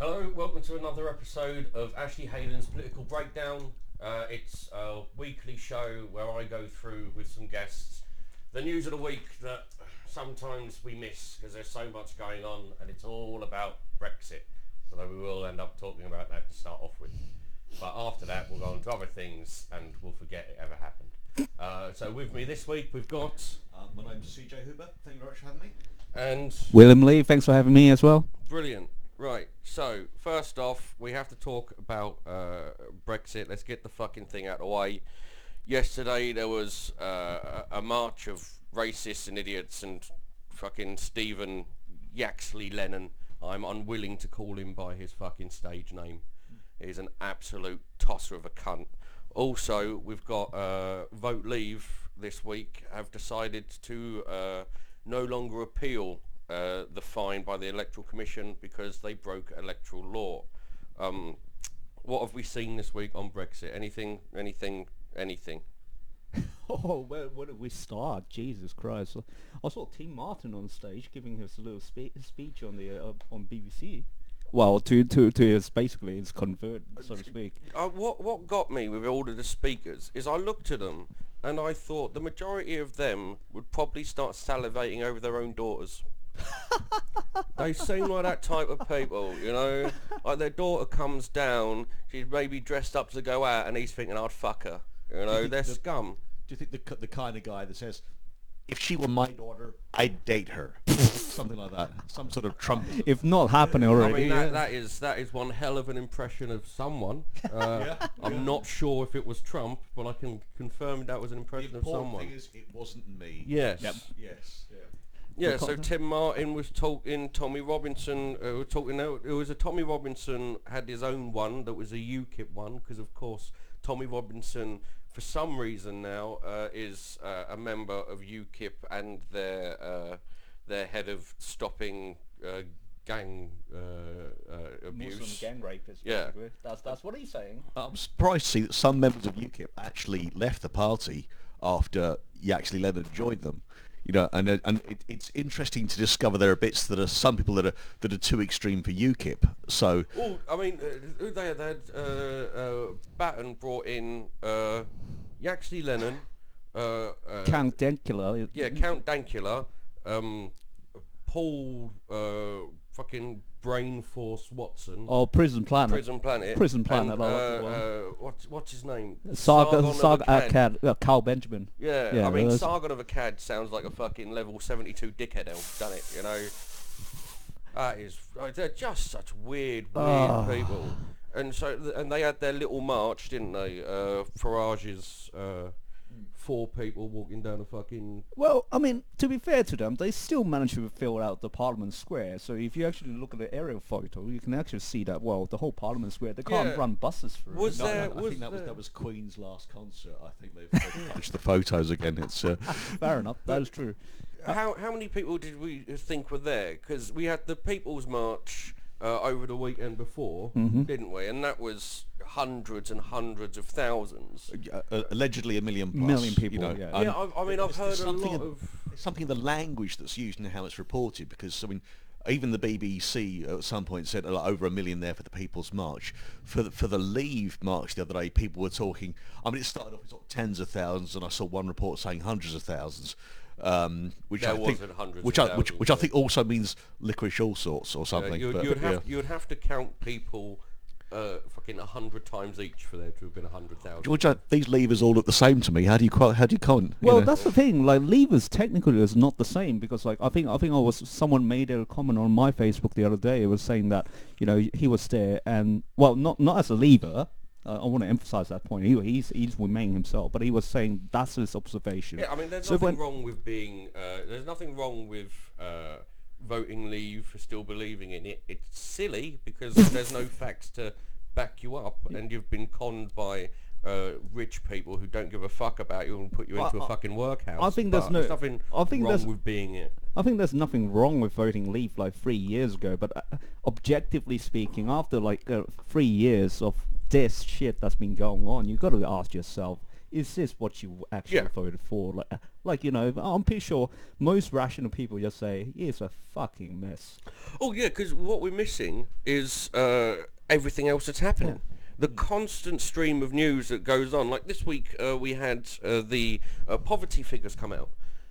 Hello, welcome to another episode of Ashley Hayden's Political Breakdown. Uh, it's a weekly show where I go through with some guests the news of the week that sometimes we miss because there's so much going on and it's all about Brexit. Although we will end up talking about that to start off with. But after that, we'll go on to other things and we'll forget it ever happened. Uh, so with me this week, we've got... Uh, my name's CJ Huber. Thank you very much for having me. And William Lee, thanks for having me as well. Brilliant. Right. So first off, we have to talk about uh, Brexit. Let's get the fucking thing out of the way. Yesterday there was uh, a march of racists and idiots and fucking Stephen Yaxley Lennon. I'm unwilling to call him by his fucking stage name. He's an absolute tosser of a cunt. Also, we've got uh, Vote Leave this week have decided to uh, no longer appeal uh, the fine by the Electoral Commission because they broke electoral law. Um, what have we seen this week on Brexit? Anything, anything, anything? Oh, where, where did we start? Jesus Christ! I saw Tim Martin on stage giving his little spe- speech on the uh, on BBC. Well, to to to his basically his convert, so to speak. Uh, what what got me with all of the speakers is I looked at them and I thought the majority of them would probably start salivating over their own daughters. They seem like that type of people, you know. Like their daughter comes down, she's maybe dressed up to go out, and he's thinking, "I'd fuck her." You know, they're the- scum. Do you think the the kind of guy that says, "If she were my daughter, I'd date her," something like that, some sort of Trump? If not happening I already, mean, yeah. that, that is that is one hell of an impression of someone. Uh, Yeah, I'm yeah. not sure if it was Trump, but I can confirm that was an The impression of important someone. thing is, it wasn't me. Yes. Yep. Yes. Yeah. Yeah, so Tim Martin was talking, Tommy Robinson uh, was talking, no, it was a Tommy Robinson had his own one that was a UKIP one because of course Tommy Robinson for some reason now uh, is uh, a member of UKIP and their uh, their head of stopping uh, gang uh, uh, abuse. Muslim gang rapists. Yeah. That's that's what he's saying. I'm surprised to see that some members of UKIP actually left the party after Yaxley Lennon joined them. You know, and uh, and it, it's interesting to discover there are bits that are some people that are that are too extreme for UKIP. So Oh, I mean, uh, they had? They had uh, uh, Batten brought in uh, Yaxley Lennon, uh, uh, Count Dankula. yeah, Count Dankula, um, Paul, uh, fucking Brain Force Watson, Or Prison Planet. Prison Planet, Prison Planet, and, uh, like that one. uh, what's what's his name? Saga, Sargon of Saga, uh, Cad, uh, Carl Benjamin. Yeah, Yeah, I mean, Sargon of Akkad sounds like a fucking level 72 dickhead elf, done it, you know? That is, uh, they're just such weird, weird Ah. people. And so, and they had their little march, didn't they? Uh, Farage's uh, four people walking down a fucking... Well, I mean, to be fair to them, they still managed to fill out the Parliament Square. So if you actually look at the aerial photo, you can actually see that, well, the whole Parliament Square, they can't Yeah. run buses through Was it. No, there- no, I was think that was there- that was Queen's last concert. I think they've, they've published the photos again. It's uh, Fair enough, that is true. How, how many people did we think were there? Because we had the People's March uh, over the weekend before, Mm-hmm. didn't we? And that was hundreds and hundreds of thousands. uh, uh, allegedly a million plus. Million you people, know, yeah. and Yeah, I, I mean, I've heard a something lot in- of... Something the language that's used and how it's reported because I mean even the BBC at some point said uh, over a million there for the People's March. For the, for the Leave March the other day, people were talking. I mean, it started off with sort of tens of thousands, and I saw one report saying hundreds of thousands. Um, which There I think, wasn't hundreds which of I, which, thousands, which I think also means licorice all sorts or something. you, but- you'd but have yeah. you'd have to count people uh, fucking a hundred times each for there to have been a hundred thousand. Which I, these levers all look the same to me. How do you quite, how do you count? you Well, know? that's the thing. Like levers technically is not the same because like I think I think I was someone made a comment on my Facebook the other day. It was saying that you know he was there and well not not as a lever. Uh, I want to emphasize that point. He, he's he's remaining himself, but he was saying that's his observation. Yeah, I mean, there's So nothing when- wrong with being. Uh, there's nothing wrong with uh, voting leave for still believing in it. It's silly because there's no facts to back you up, and you've been conned by uh, rich people who don't give a fuck about you and put you into a I- fucking workhouse. I think there's no- nothing I think wrong there's- with being it. I think there's nothing wrong with voting leave like three years ago, but uh, objectively speaking, after like uh, three years of this shit that's been going on, you've got to ask yourself, is this what you actually Yeah. voted for? Like, uh, like you know, I'm pretty sure most rational people just say it's a fucking mess. Oh yeah, because what we're missing is uh, everything else that's happening. The constant stream of news that goes on. Like this week, uh, we had uh, the uh, poverty figures come out,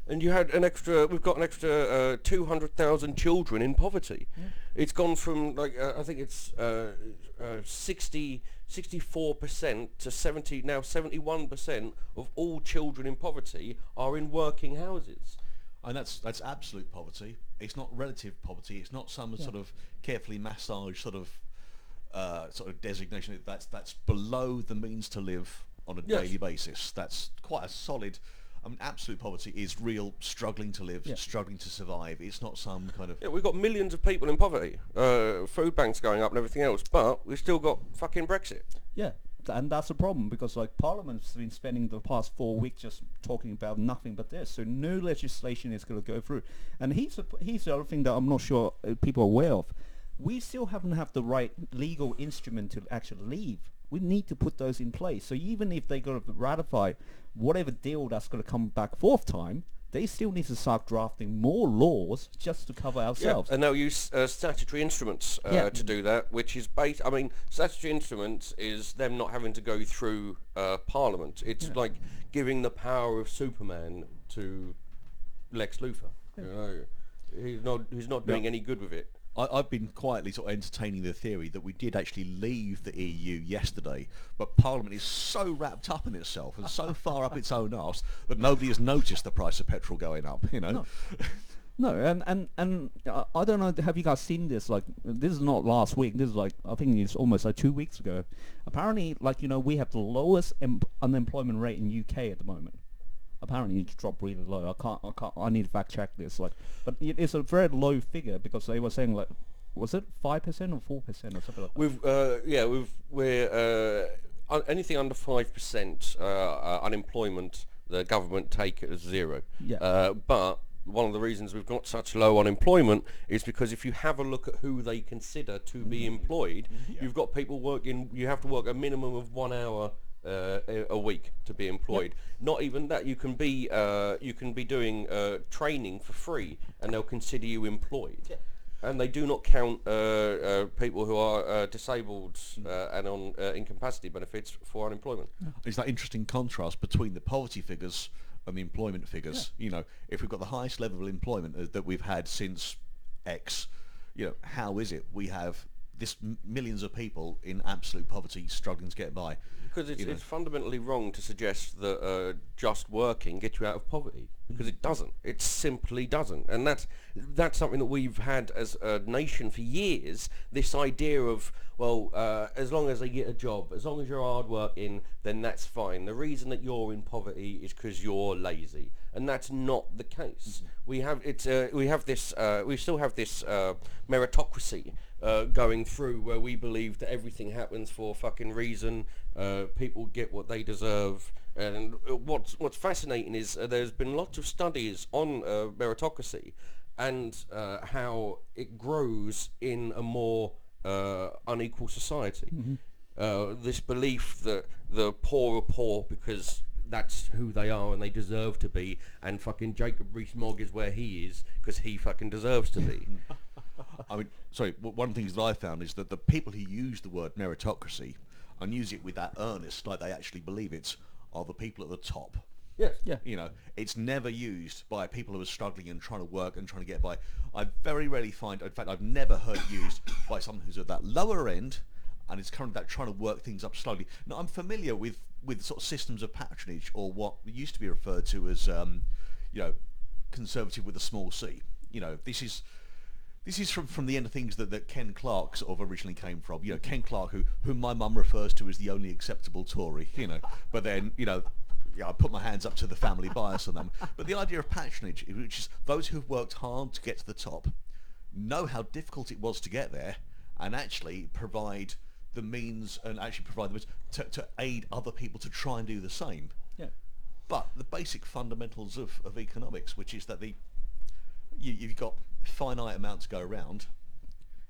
and you had an extra. We've got an extra uh, two hundred thousand children in poverty. It's gone from like uh, I think it's uh, uh, 60 64 percent to seventy now seventy one percent of all children in poverty are in working houses. And that's that's absolute poverty. It's not relative poverty. It's not some sort of carefully massaged sort of uh, sort of designation. That's that's below the means to live on a Yes. daily basis. That's quite a solid. I mean, absolute poverty is real struggling to live, Yeah. struggling to survive. It's not some kind of Yeah, we've got millions of people in poverty, uh, food banks going up and everything else, but we've still got fucking Brexit. Yeah, and that's a problem because like Parliament's been spending the past four weeks just talking about nothing but this. So no legislation is going to go through. And here's the, here's the other thing that I'm not sure uh, people are aware of. We still haven't have the right legal instrument to actually leave. We need to put those in place. So even if they go to ratify whatever deal that's going to come back fourth time, they still need to start drafting more laws just to cover ourselves. Yeah, And they'll use uh, statutory instruments uh, Yeah. to do that, which is based. I mean, statutory instruments is them not having to go through uh, Parliament. It's like giving the power of Superman to Lex Luthor. You know, he's not he's not doing any good with it. I, I've been quietly sort of entertaining the theory that we did actually leave the EU yesterday, but Parliament is so wrapped up in itself and so far up its own arse that nobody has noticed the price of petrol going up. You know, No, and and and uh, I don't know. Have you guys seen this? Like, this is not last week. This is like I think it's almost like two weeks ago. Apparently, like you know, we have the lowest em- unemployment rate in UK at the moment. Apparently, it's dropped really low. I can't. I can't. I need to fact check this. Like, but it, it's a very low figure because they were saying like, was it five percent or four percent or something like that? We've uh, yeah, we've we're uh, un- anything under five percent uh, uh, unemployment. The government take it as zero. Yeah. Uh, but one of the reasons we've got such low unemployment is because if you have a look at who they consider to be employed, you've got people working. You have to work a minimum of one hour. Uh, a- a week to be employed. Not even that. You can be uh, you can be doing uh, training for free, and they'll consider you employed. And they do not count uh, uh, people who are uh, disabled uh, and on uh, incapacity benefits for unemployment. it's that interesting contrast between the poverty figures and the employment figures. You know, if we've got the highest level of employment that we've had since X, you know, how is it we have this m- millions of people in absolute poverty struggling to get by? Because it's, You know. it's fundamentally wrong to suggest that uh, just working gets you out of poverty. Because it doesn't. It simply doesn't. And that's, that's something that we've had as a nation for years. This idea of, well, uh, as long as they get a job, as long as you're hardworking, then that's fine. The reason that you're in poverty is because you're lazy. And that's not the case. We have it's uh, we have this uh, we still have this uh, meritocracy uh, going through where we believe that everything happens for a fucking reason. Uh, people get what they deserve. And what's what's fascinating is uh, there's been lots of studies on uh, meritocracy and uh, how it grows in a more uh, unequal society. Uh, this belief that the poor are poor because that's who they are and they deserve to be, and fucking Jacob Rees-Mogg is where he is because he fucking deserves to be. I mean, sorry, one of the things that I found is that the people who use the word meritocracy and use it with that earnest, like they actually believe it, are the people at the top. yes. Yeah. You know, it's never used by people who are struggling and trying to work and trying to get by. I very rarely find, in fact, I've never heard it used by someone who's at that lower end and is currently that trying to work things up slowly. Now, I'm familiar with, with sort of systems of patronage or what used to be referred to as, um, you know, conservative with a small c. You know, this is this is from, from the end of things that, that Ken Clarke sort of originally came from. You know, Ken Clarke, who whom my mum refers to as the only acceptable Tory. You know, but then you know, yeah, I put my hands up to the family bias on them. But the idea of patronage, which is those who've worked hard to get to the top, know how difficult it was to get there, and actually provide the means and actually provide the means to, to aid other people to try and do the same. Yeah. But the basic fundamentals of, of economics, which is that the you, you've got finite amounts to go around.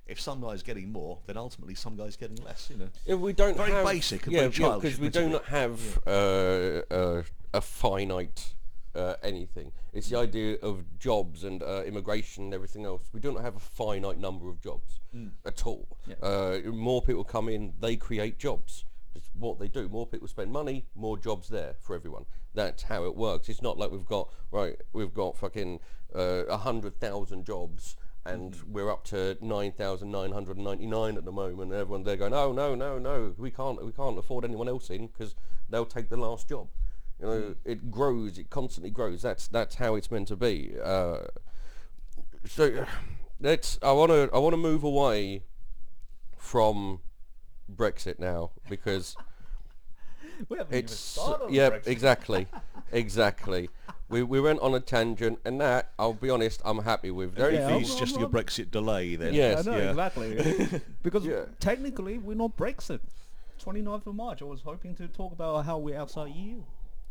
if some guy's getting more, then ultimately some guy's getting less. You know. If we don't Very have, basic and yeah, very childish because we do not have uh, uh, a finite uh, anything. It's the idea of jobs and uh, immigration and everything else. We do not have a finite number of jobs Mm. at all. Uh, more people come in, they create jobs. It's what they do. More people spend money, more jobs there for everyone. That's how it works. It's not like we've got right. We've got fucking uh, a hundred thousand jobs and Mm-hmm. we're up to 9,999 at the moment. And everyone they're going, oh no, no, no, we can't, we can't afford anyone else in because they'll take the last job. You know, Mm. it grows, it constantly grows. That's that's how it's meant to be. Uh, so let's. I want to. I want to move away from Brexit now because We haven't it's even started on yeah, Brexit. exactly, exactly. We we went on a tangent, and that I'll be honest, I'm happy with. The only Yeah, thing- I'm- It's just a Brexit delay then. Yes, I know, yeah. exactly. because Yeah. technically we're not Brexit. 29th of March, I was hoping to talk about how we're outside EU.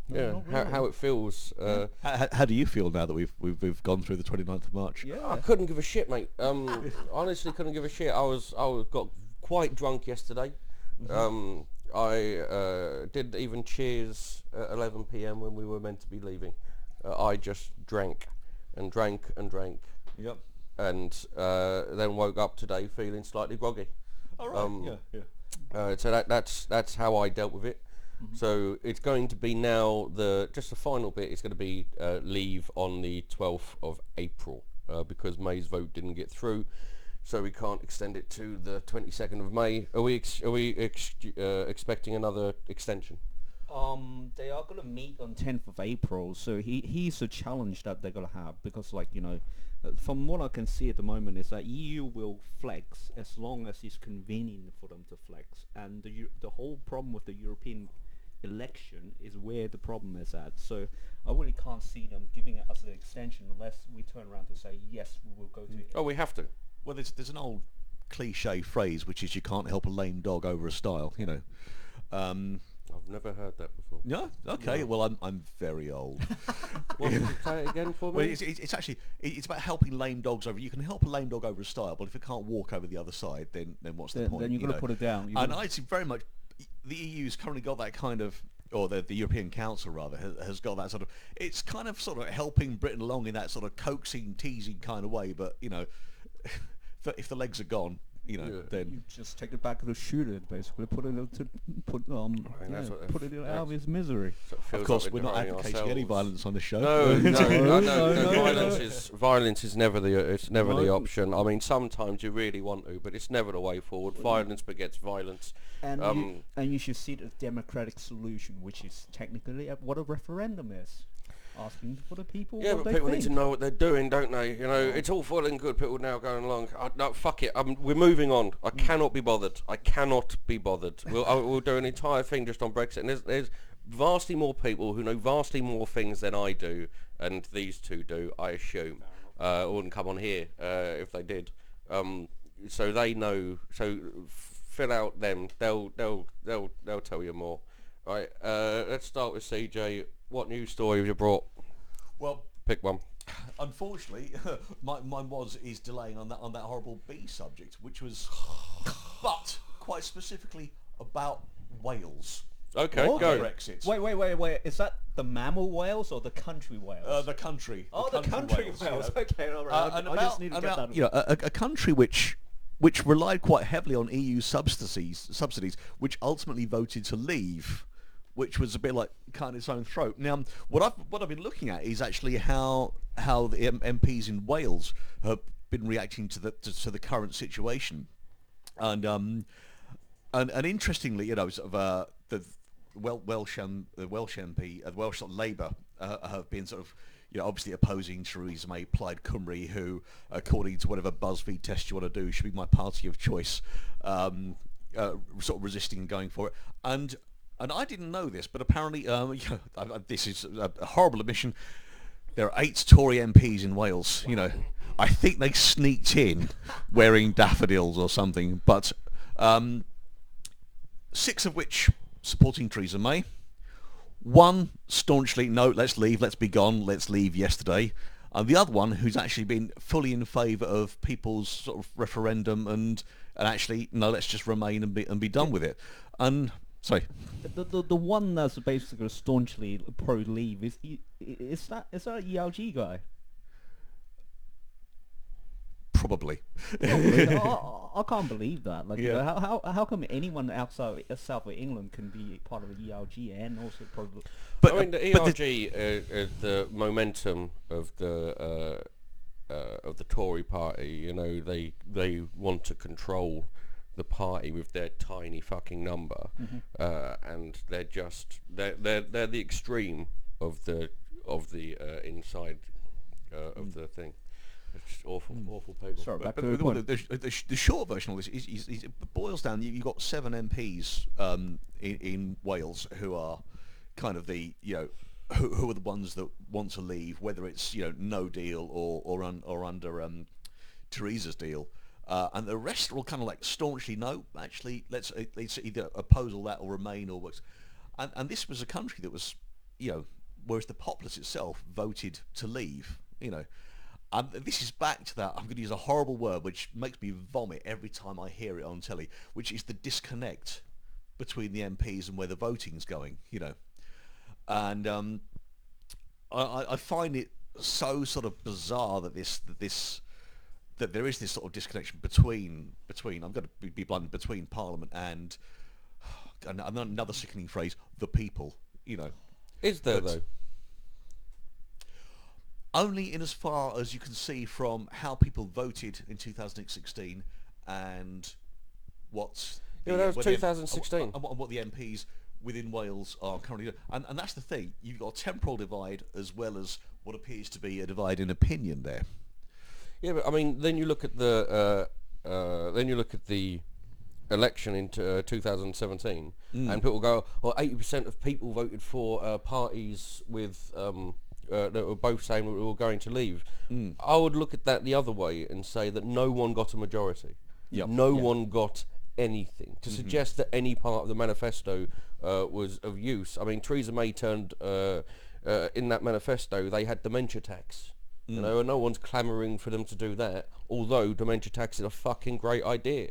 No, yeah, not how, how it feels. Uh, How, how do you feel now that we've we've, we've gone through the 29th of March? Yeah. I couldn't give a shit, mate. Um, honestly, couldn't give a shit. I was I was got quite drunk yesterday. Mm-hmm. Um, I uh, did even cheers at 11 p.m. when we were meant to be leaving. Uh, I just drank and drank and drank, Yep. and uh, then woke up today feeling slightly groggy. All right. Um, yeah. Yeah. Uh, so that that's that's how I dealt with it. So it's going to be now the just the final bit is going to be uh, leave on the 12th of April uh, because May's vote didn't get through, so we can't extend it to the 22nd of May. Are we ex- are we ex- uh, expecting another extension? Um, they are gonna meet on 10th of April, so he he's a challenge that they're gonna have because, like you know, uh, from what I can see at the moment is that EU will flex as long as it's convenient for them to flex, and the the whole problem with the European election is where the problem is at. So I really can't see them giving us an extension unless we turn around to say yes, we will go to. It. Oh, we have to. Well, there's there's an old cliche phrase which is you can't help a lame dog over a stile. You know. Um, I've never heard that before. no. Okay. Well, I'm I'm very old. What, say it again for Well, me. it's, it's, it's actually it's about helping lame dogs over. You can help a lame dog over a stile, but if it can't walk over the other side, then then what's the Then, point? then you're you gonna put it down. You're And I see very much the EU's currently got that kind of, or the, the European Council rather has, has got that sort of. It's kind of sort of helping Britain along in that sort of coaxing, teasing kind of way. But you know, if, if the legs are gone, you know, Yeah. then You just take it back to shoot it, basically. Put it to put um mean, yeah, put it out of his misery. So of course like we're not hurting advocating any violence on the show. No, no, no, no, No, no, no, no, Violence is violence is never the it's never the option. I mean, sometimes you really want to, but it's never the way forward. Violence begets violence. And you, Um, and you should see the democratic solution, which is technically uh, what a referendum is, asking for the people Yeah, but people think. need to know what they're doing, don't they? You know, it's all full and good. People now going along. I, no, fuck it. Um, we're moving on. I cannot be bothered. I cannot be bothered. We'll, I, we'll do an entire thing just on Brexit. And there's, there's vastly more people who know vastly more things than I do, and these two do, I assume. Uh, wouldn't come on here uh, if they did. Um, so they know. So fill out them. They'll they'll they'll they'll tell you more. Right. Uh, let's start with CJ. What news story have you brought? Well, Pick one. unfortunately, my, mine was is delaying on that on that horrible bee subject, which was, but quite specifically about Wales. Okay, What? go. Brexit. Wait, wait, wait, wait. Is that the mammal whales or the country whales? Uh, the country. oh, the country, you whales. know. Okay, all right. Uh, I, and I about, just need to get about, that. you know, a, a a country which which relied quite heavily on EU subsidies, subsidies, which ultimately voted to leave, which was a bit like cut its own throat. Now, what I've what I've been looking at is actually how how the MPs in Wales have been reacting to the to, to the current situation, and um, and, and interestingly, you know, sort of uh, the Wel- Welsh um, the Welsh MP, uh, the Welsh sort of Labour uh, have been sort of, you know, obviously opposing Theresa May, Plaid Cymru, who, according to whatever BuzzFeed test you want to do, should be my party of choice, um, uh, sort of resisting and going for it. And and I didn't know this, but apparently, um, this is a, a horrible admission. There are eight Tory MPs in Wales. You know, I think they sneaked in wearing daffodils or something, but um, six of which supporting Theresa May. One staunchly, no, let's leave, let's be gone, let's leave yesterday. and the other one who's actually been fully in favour of people's sort of referendum and and actually no, let's just remain and be and be done with it. And sorry, The, the, the one that's basically staunchly pro-leave is i- i- is that is that a ELG guy? probably. Probably. I, I- I can't believe that. Like, you Yeah. know, how, how how come anyone outside uh, south of England can be part of the ELG and also probably But, I mean, the but the- ERG, uh, uh, the momentum of the uh, uh, of the Tory party, you know, they they want to control the party with their tiny fucking number, uh, and they're just they're they're they're the extreme of the of the uh, inside uh, of the thing. It's awful, awful people. Sorry, back But to the the, point. the, the, the, the short version of this is, is, is it boils down. You, you've got seven MPs um, in, in Wales who are kind of the you know who, who are the ones that want to leave, whether it's you know no deal or or, un, or under um, Theresa's deal. Uh, and the rest are all kind of like staunchly no. Actually, let's uh, let's either oppose all that or remain or works. And and this was a country that was, you know, whereas the populace itself voted to leave. You know, and this is back to that. I'm going to use a horrible word which makes me vomit every time I hear it on telly, which is the disconnect between the MPs and where the voting's going. You know, and um, I, I- I find it so sort of bizarre that this that this that there is this sort of disconnection between between I'm going to be, blunt between Parliament and and another sickening phrase the people. You know, Is there but- though? only in as far as you can see from how people voted in 2016 and what Yeah, that was 2016. and what, and what the MPs within Wales are currently doing. And, and that's the thing. You've got a temporal divide as well as what appears to be a divide in opinion there. Yeah, but I mean, then you look at the uh, uh, then you look at the election in uh, 2017, Mm. and people go, "Well, 80% of people voted for uh, parties with um, uh, that were both saying that we were going to leave." Mm. I would look at that the other way and say that no one got a majority. Yep. Mm-hmm. No one got anything to suggest that any part of the manifesto uh, was of use. I mean, Theresa May turned uh, uh, in that manifesto. They had dementia tax. Mm. You know, and no one's clamouring for them to do that. Although dementia tax is a fucking great idea,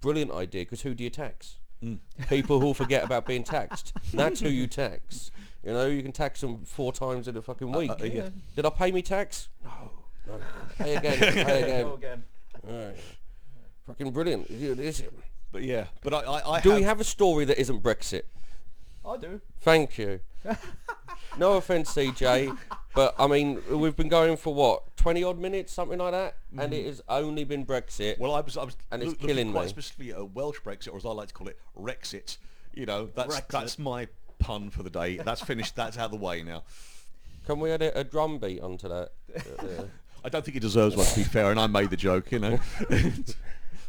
brilliant idea. Because who do you tax? Mm. People who forget about being taxed. That's who you tax. You know, you can tax them four times in a fucking week. uh, yeah. Did I pay me tax? No. no. Pay again. Pay again. again. Right. Fucking brilliant. Is it- But yeah, but I, I, I Do have, we have a story that isn't Brexit? I do. Thank you. no offence, CJ, but I mean, we've been going for what, 20 odd minutes, something like that? And it has only been Brexit. Well, I was, I was And it's loo- looking killing quite me. specifically at a Welsh Brexit, or as I like to call it, Rexit. You know, that's Brexit. that's my pun for the day. That's finished. That's out of the way now. Can we add a, a drum beat onto that? Yeah. I don't think he deserves one to be fair, and I made the joke. You know.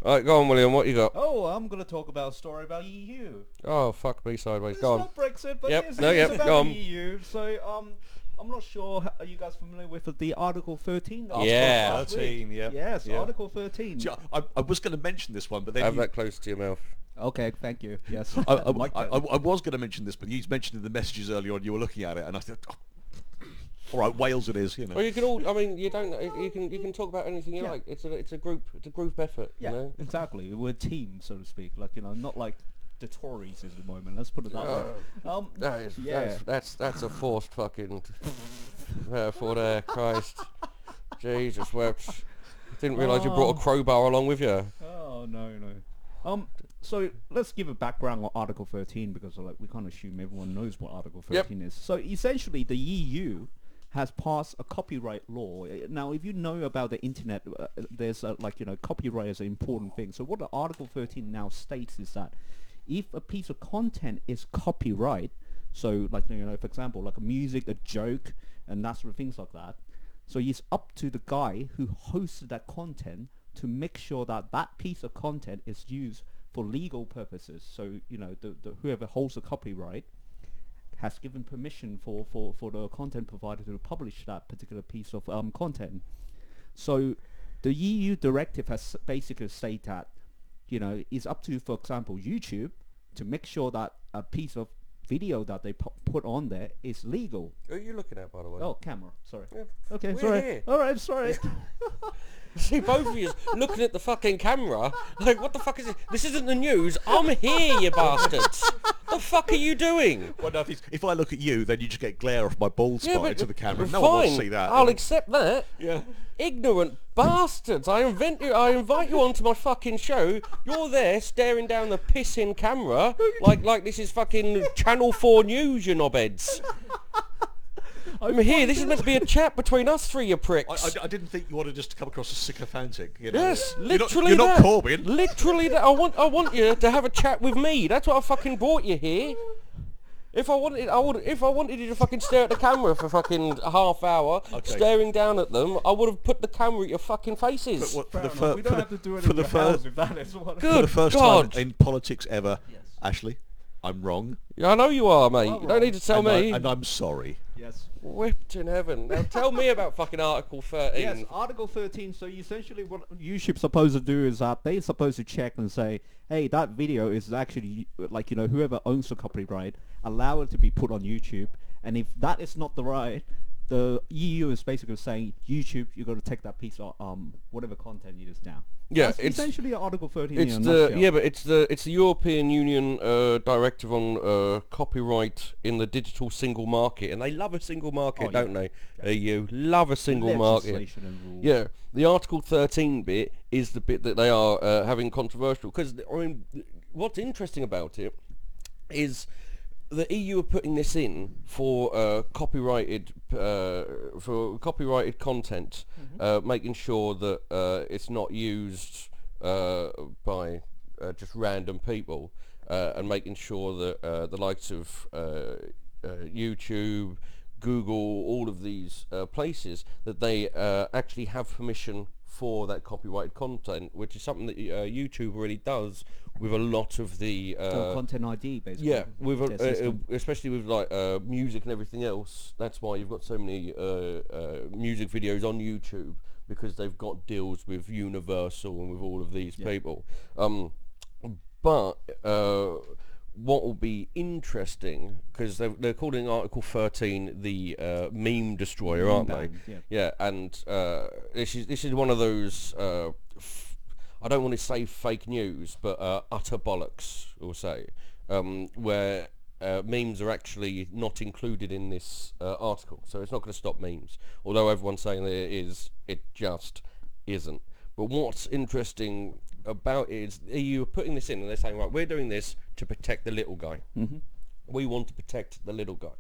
All right, go on, William. What you got? Oh, I'm gonna talk about a story about EU. Oh, fuck me sideways. It's Go on. not Brexit, but Yep, it's, no, it's yep, about go on. the EU. So, um, I'm not sure. Are you guys familiar with the Article 13? that Yeah. passed last week? 13, yeah. Yes, Yeah. Article 13. See, I, I was going to mention this one, but then Have you- that close to your mouth. Okay, thank you. Yes. I, I, Mike I, I- I was going to mention this, but you mentioned in the messages earlier on. You were looking at it, and I thought, oh, all right, Wales it is. You know. Well, you can all. I mean, you don't. You can. You can talk about anything you Yeah. like. It's a. It's a group. It's a group effort. yeah, You know. exactly. We're a team, so to speak. Like you know, not like the Tories is the moment. Let's put it that way. Um, That is, Yeah. that's, that's that's a forced fucking for there, Christ. Jesus wept. Didn't realise you brought a Oh. crowbar along with you. Oh no no. Um. So let's give a background on Article 13 because like we can't assume everyone knows what Article Yep. 13 is. So essentially, the EU has passed a copyright law. Now, if you know about the internet, uh, there's uh, like you know copyright is an important thing. So what the Article 13 now states is that if a piece of content is copyright, so like you know, for example, like a music, a joke, and that sort of things like that. So it's up to the guy who hosted that content to make sure that that piece of content is used for legal purposes. So you know, the, the whoever holds the copyright has given permission for, for, for the content provider to publish that particular piece of um, content. So the EU directive has basically stated that, you know, it's up to, for example, YouTube to make sure that a piece of video that they pu- put on there is legal. Who are you looking at, by the way? Oh, camera. Sorry. Yeah, Okay, we're sorry. here. All right, sorry. See, both of you looking at the fucking camera, like, what the fuck is this? This isn't the news. I'm here, you bastards. the fuck are you doing? Well, no, if, it's- if I look at you, then you just get glare off my bald spot into the camera. No one will see that. I'll accept that. yeah. Ignorant bastards! I invent you. I invite you onto my fucking show. You're there staring down the pissing camera like like this is fucking Channel Four News, you knobheads. I'm here. This is meant to be a chat between us three, you I, pricks. I, I didn't think you wanted just to come across as sycophantic. You know? Yes, You're not- literally You're not. Corbyn. Literally that. I want I want you to have a chat with me. That's what I fucking brought you here. If I wanted, I would. If I wanted you to fucking stare at the camera for fucking a half hour, Okay. staring down at them, I would have put the camera at your fucking faces. But what- for the fir- we don't the- have to do it for in the fir- house if that is what. For Good the first God. time in politics ever, Yes. Ashley, I'm wrong. Yeah, I know you are, mate. Well, you don't need to tell and, I, me. and I'm sorry. Yes. Whipped in heaven. Now tell me about fucking Article 13. Yes, Article 13. So essentially, what YouTube's supposed to do is uh, that they're supposed to check and say, "Hey, that video is actually like you know whoever owns the copyright, allow it to be put on YouTube." And if that is not the right, the EU is basically saying, "YouTube, you've got to take that piece of um whatever content it is down." Yeah, That's it's- essentially Article 13 It's the nutshell. yeah, but it's the it's the European Union uh, directive on uh, copyright in the digital single market, and they love a single market, Oh, don't yeah. they? EU love a single market. Legislation and rules. Yeah, the Article 13 bit is the bit that they are uh, having controversial because I mean, what's interesting about it is the EU are putting this in for uh, copyrighted uh, for copyrighted content, uh, making sure that uh, it's not used uh, by uh, just random people, uh, and making sure that uh, the likes of uh, uh, YouTube, Google, all of these uh, places that they uh, actually have permission for that copyrighted content, which is something that uh, YouTube really does with a lot of the uh, So content ID basically. yeah, with a, uh, uh, especially with like uh, music and everything else. That's why you've got so many uh, uh, music videos on YouTube because they've got deals with Universal and with all of these Yeah. people. Um, but uh, what will be interesting because they're, they're calling Article 13 the uh, meme destroyer, aren't they? yeah. Yeah, and uh, this is this is one of those. Uh, I don't want to say fake news, but uh, utter bollocks, we'll say, um, where uh, memes are actually not included in this uh, article. So it's not going to stop memes. Although everyone's saying that it is, it just isn't. But what's interesting about it is EU are putting this in and they're saying, right, we're doing this to protect the little guy. Mm-hmm. We want to protect the little guy.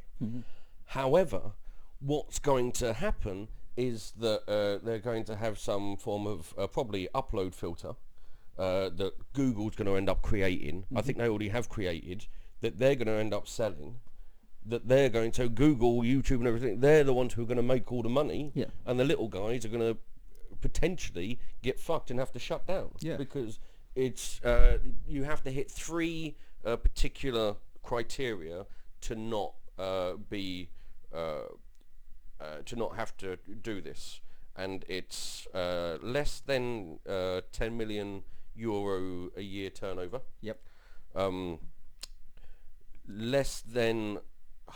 However, what's going to happen is that uh, they're going to have some form of uh, probably upload filter uh, that Google's going to end up creating. I think they already have created that they're going to end up selling. That they're going to Google, YouTube, and everything. They're the ones who are going to make all the money, Yeah. and the little guys are going to potentially get fucked and have to shut down Yeah. because it's uh, you have to hit three uh, particular criteria to not uh, be uh, uh, to not have to do this, and it's uh, less than uh, 10 million euro a year turnover, Yep. um, less than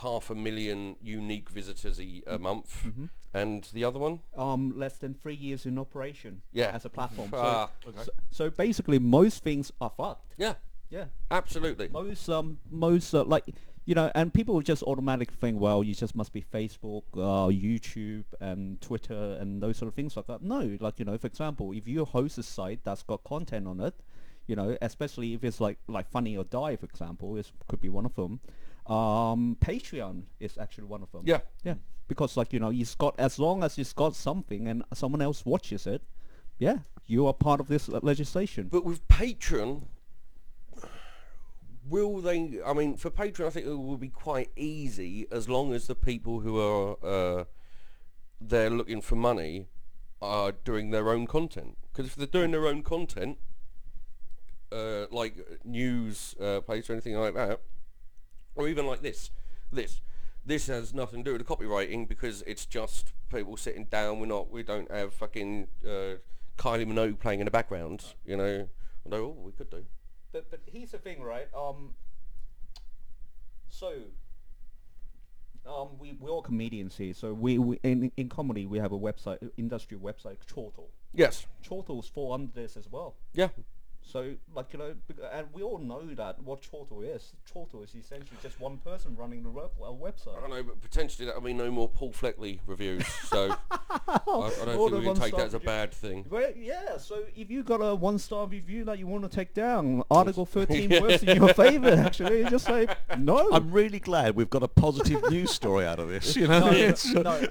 half a million unique visitors a, a month, and the other one, Um, less than three years in operation. Yeah. As a platform. So, Ah, okay. so, so basically, most things are fucked. yeah, Yeah. absolutely. Most um most uh, like you know, and people just automatically think, well, you just must be Facebook, uh, YouTube, and Twitter, and those sort of things like that. No, like you know, for example, if you host a site that's got content on it, you know, especially if it's like like Funny or Die, for example, is could be one of them. Um, Patreon is actually one of them. Yeah. yeah, because like you know, it's got as long as it's got something and someone else watches it, yeah, you are part of this legislation. But with Patreon, will they? I mean, for Patreon, I think it will be quite easy as long as the people who are uh, there looking for money are doing their own content. Because if they're doing their own content, uh, like news uh, or anything like that, or even like this, this, this has nothing to do with the copywriting because it's just people sitting down. We're not, we don't have fucking uh, Kylie Minogue playing in the background, you know. Although oh, we could do. But but here's the thing, right? Um, So, um, we we're all comedians here. So we, we in in comedy we have a website, industry website, Chortle. Yes. Chortles fall under this as well. Yeah. So, like you know, and we all know that what Chortle is. Chortle is essentially just one person running the web- a I website. I don't know, but potentially that'll mean no more Paul Fleckney reviews. So I, I don't the think we can take that as a bad thing. Well, yeah. So if you've got a one-star review that you want to take down, Article 13 works in your favour. Actually, just say no. I'm really glad we've got a positive news story out of this. You know, no, It's, no.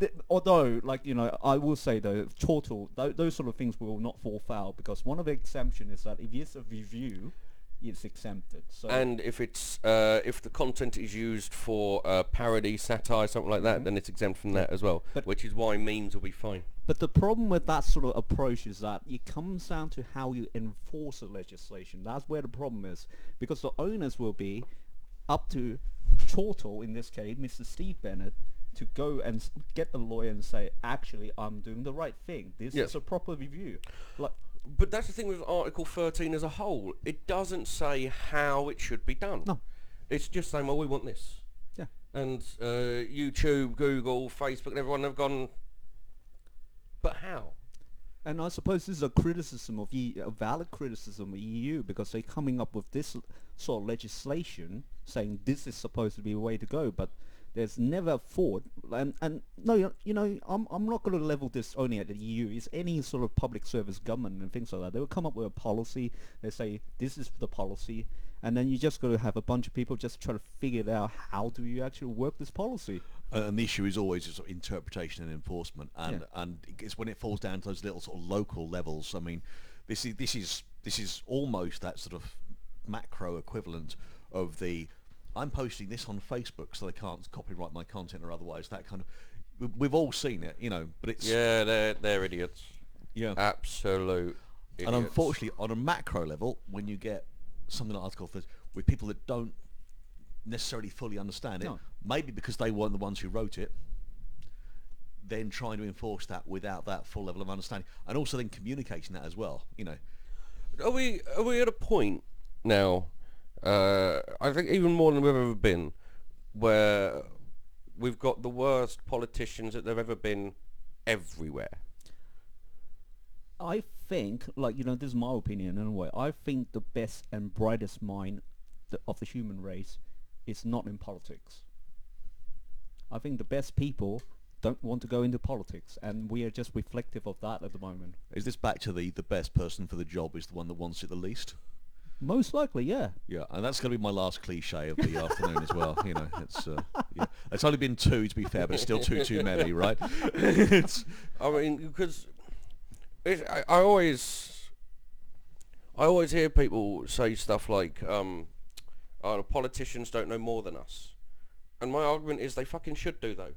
Th- although, like you know, I will say though, chortle, th- those sort of things will not fall foul because one of the exemption is that if it's a review, it's exempted. So And if it's uh, if the content is used for uh, parody, satire, something like that, then it's exempt from that as well. But- which is why memes will be fine. But the problem with that sort of approach is that it comes down to how you enforce the legislation. That's where the problem is, because the owners will be up to Chortle, in this case, Mr. Steve Bennett, to go and get a lawyer and say, actually, I'm doing the right thing. This Yes. is a proper review. Like, But that's the thing with Article 13 as a whole. It doesn't say how it should be done. No. It's just saying, well, we want this. yeah. And uh, YouTube, Google, Facebook, and everyone have gone, but how? And I suppose this is a criticism of e- a valid criticism of EU because they're coming up with this sort of legislation saying this is supposed to be the way to go, but there's never thought. And and no, you you know, I'm I'm not going to level this only at the EU. It's any sort of public service government and things like that. They will come up with a policy. They say this is the policy, and then you just got to have a bunch of people just try to figure out. How do you actually work this policy? Uh, and the issue is always sort of interpretation and enforcement, and Yeah. and it's when it falls down to those little sort of local levels. I mean, this is this is this is almost that sort of macro equivalent of the I'm posting this on Facebook so they can't copyright my content or otherwise. That kind of we- we've all seen it, you know. But it's Yeah, they're, they're idiots. yeah. Absolute idiots. And unfortunately, on a macro level, when you get something like Article 13, with people that don't necessarily fully understand it, No. maybe because they weren't the ones who wrote it, then trying to enforce that without that full level of understanding, and also then communicating that as well. You know, Are we are we at a point now? Uh, I think even more than we've ever been, where we've got the worst politicians that there've ever been everywhere. I think, like you know, this is my opinion in a way. I think the best and brightest mind th- of the human race is not in politics. I think the best people don't want to go into politics, and we are just reflective of that at the moment. is this back to the the best person for the job is the one that wants it the least? Most likely, yeah. Yeah, and that's going to be my last cliche of the afternoon as well. You know, it's uh, yeah. it's only been two to be fair, but it's still two too many, right? it's, I mean, because I, I always, I always hear people say stuff like, um, "Oh, politicians don't know more than us," and my argument is they fucking should do though.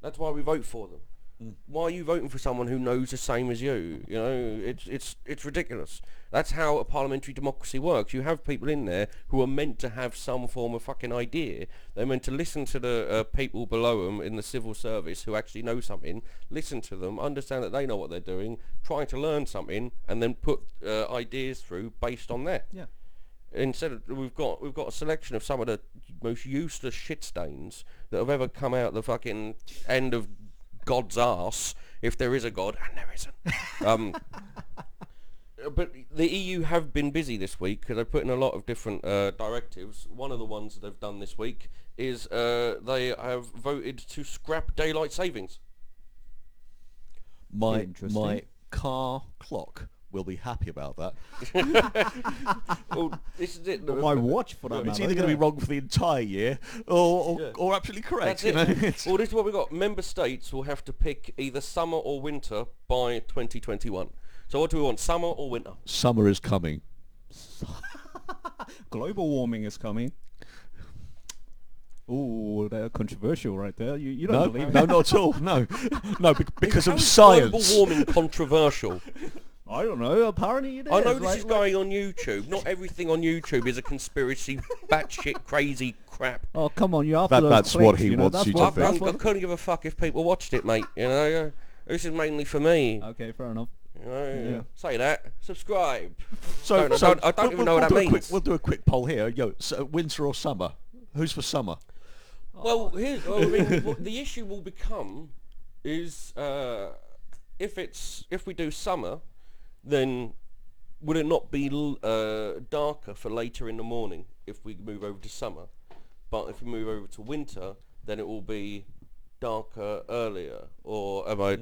That's why we vote for them. Why are you voting for someone who knows the same as you? You know, it's it's it's ridiculous. That's how a parliamentary democracy works. You have people in there who are meant to have some form of fucking idea. They're meant to listen to the uh, people below them in the civil service who actually know something, listen to them, understand that they know what they're doing, try to learn something, and then put uh, ideas through based on that Yeah. instead of we've got we've got a selection of some of the most useless shit stains that have ever come out the fucking end of God's arse, if there is a God, and there isn't. um, but the EU have been busy this week because they've put in a lot of different uh, directives. One of the ones that they've done this week is uh, they have voted to scrap daylight savings. my my car clock will be happy about that. Well, this is it. My watch, for that It's matter. either going to yeah. be wrong for the entire year or or, Yeah. or absolutely correct. That's You it. know, well, this is what we've got. Member states will have to pick either summer or winter by 2021. So what do we want, summer or winter? summer is coming. Global warming is coming. Ooh, they're controversial right there. You, you don't No, believe no, it? not at all. No, no, bec- because of science. Global warming controversial. I don't know. Apparently it is. I know this like- is like- going on YouTube. Not everything on YouTube is a conspiracy, batshit crazy crap. Oh come on, you after That- those that's what clicks, he you know, wants that's you to what, I, think. I couldn't give a fuck if people watched it, mate. You know, uh, this is mainly for me. Okay, fair enough. You know, Yeah. Say that. Subscribe. So, Don't- so I don't- I don't we'll- even know we'll what do that a quick- means. we'll do a quick poll here. Yo, so winter or summer? Who's for summer? Well, here's, well, I mean, what the issue will become is uh, if it's if we do summer, then would it not be uh, darker for later in the morning if we move over to summer? But if we move over to winter, then it will be darker earlier. Or am I?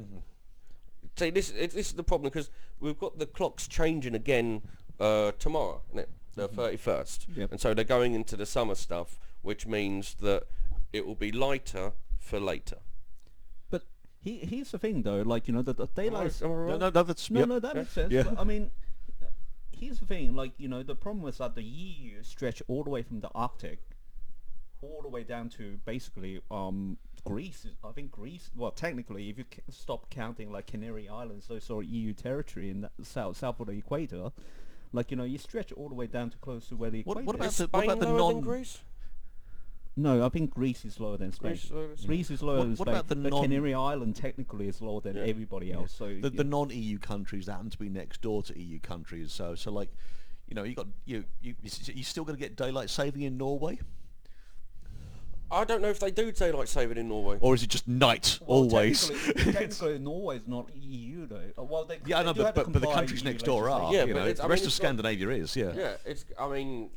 See, this it, this is the problem because we've got the clocks changing again uh, tomorrow, isn't it? The thirty first, Yep. and so they're going into the summer stuff, which means that it will be lighter for later. But he, here's the thing though, like you know, the, the daylight. Am I No, right? no, no, that's No, yep. no, that makes sense. Yeah. But, I mean, here's the thing. Like you know, the problem is that the EU stretched all the way from the Arctic, all the way down to basically um Greece. I think Greece. Well, technically, if you c- stop counting like Canary Islands, those are EU territory in the south south of the equator. Like you know, you stretch all the way down to close to where the What- equator what about is. Is the- what Spain about the non- Greece? No, I think Greece is lower than Spain. Greece is lower than Spain. Greece is lower What- than what Spain. about the but non- Canary Island technically is lower than Yeah. everybody else. So the, you- the non-EU countries that happen to be next door to EU countries. So, so like, you know, you got you you you still going to get daylight saving in Norway, I don't know if they do daylight saving in Norway. or is it just night Well, always? Technically, technically Norway is not EU though. Uh, well, they, yeah, they know, do but, but, but the countries EU next door are. Yeah, you but know, it's- the I rest mean, of it's not- Scandinavia is. Yeah. Yeah, it's. I mean,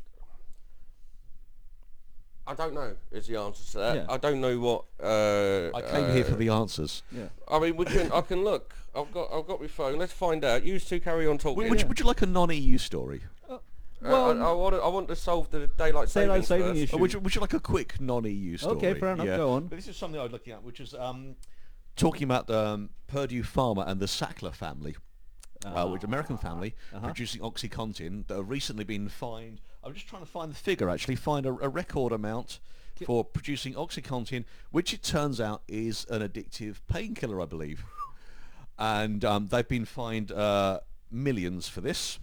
I don't know. Is the answer to that? Yeah. I don't know what. Uh, I came here for uh, the answers. Yeah. I mean, we can. I can look. I've got. I've got my phone. Let's find out. You two carry on talking. Would, would, you, would you like a non-EU story? Uh, Well, I, I want. To, I want to solve the daylight saving. Daylight saving issue. Or would you, would you like a quick non-EU story? Okay, fair enough, go on. But this is something I was looking at, which is um, talking about um, Purdue Pharma and the Sackler family, uh, which American family Uh-huh. producing OxyContin that have recently been fined. I'm just trying to find the figure. Actually, find a, a record amount for producing OxyContin, which it turns out is an addictive painkiller, I believe. And um, they've been fined uh, millions for this.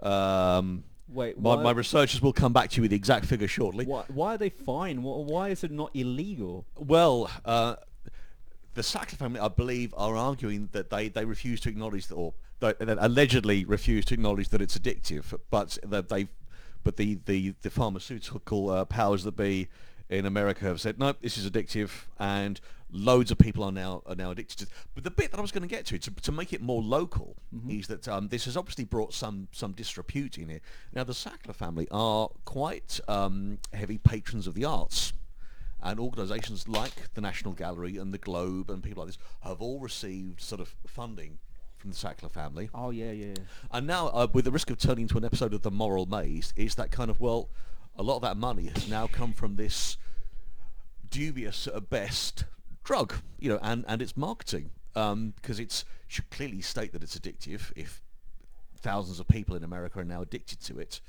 Um, Wait, my, why, my researchers will come back to you with the exact figure shortly. why, why are they fine? Why, why is it not illegal? Well, uh, the Sackler family, I believe, are arguing that they, they refuse to acknowledge that, or that, allegedly refuse to acknowledge that it's addictive, but that they, but the the the pharmaceutical uh, powers that be in America have said no, this is addictive, and loads of people are now are now addicted to. it. But the bit that I was going to get to, to to make it more local, is that um, this has obviously brought some some disrepute in here. Now, the Sackler family are quite um, heavy patrons of the arts and organisations like the National Gallery and the Globe and people like this have all received sort of funding from the Sackler family. Oh yeah, yeah. yeah. And now, uh, with the risk of turning into an episode of The Moral Maze, is that kind of, well, a lot of that money has now come from this dubious at best drug, you know, and, and its marketing. Because it's should clearly state that it's addictive if thousands of people in America are now addicted to it.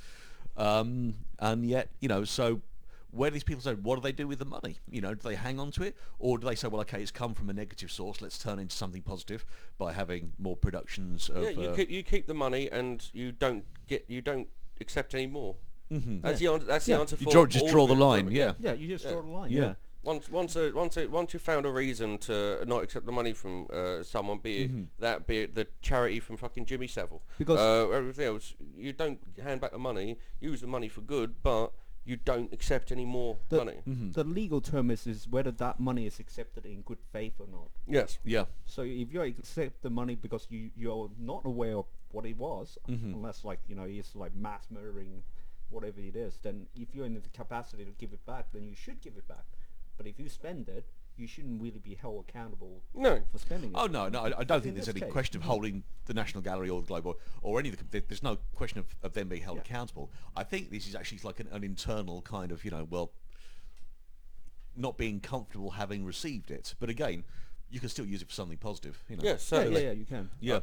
Um, and yet, you know, so where do these people say, what do they do with the money? You know, do they hang on to it? Or do they say, well, okay, it's come from a negative source, let's turn it into something positive by having more productions of... Yeah, you uh, keep you keep the money and you don't get you don't accept any more. mhm. That's the. That's Yeah. the answer You for draw, just draw the line, yeah. Yeah, you just Yeah. draw the line. Yeah. Yeah. Once once a, once a, once you found a reason to not accept the money from uh, someone, be it that, be it the charity from fucking Jimmy Savile, Because- uh, everything else, you don't hand back the money. Use the money for good, but you don't accept any more The, money. Mm-hmm. the legal term is, is whether that money is accepted in good faith or not. Yes. Yeah. So if you accept the money because you you're not aware of what it was, mm-hmm. unless like you know it's like mass murdering, whatever it is, then if you're in the capacity to give it back, then you should give it back. But if you spend it, you shouldn't really be held accountable No. for spending it. Oh no, no, I, I don't think there's any case. question of holding the National Gallery or the Globe or, or any of the. There's no question of, of them being held Yeah. accountable. I think this is actually like an, an internal kind of, you know, well, not being comfortable having received it. But again, you can still use it for something positive. You know. Yes, Yeah, certainly. yeah, yeah, you can. Yeah.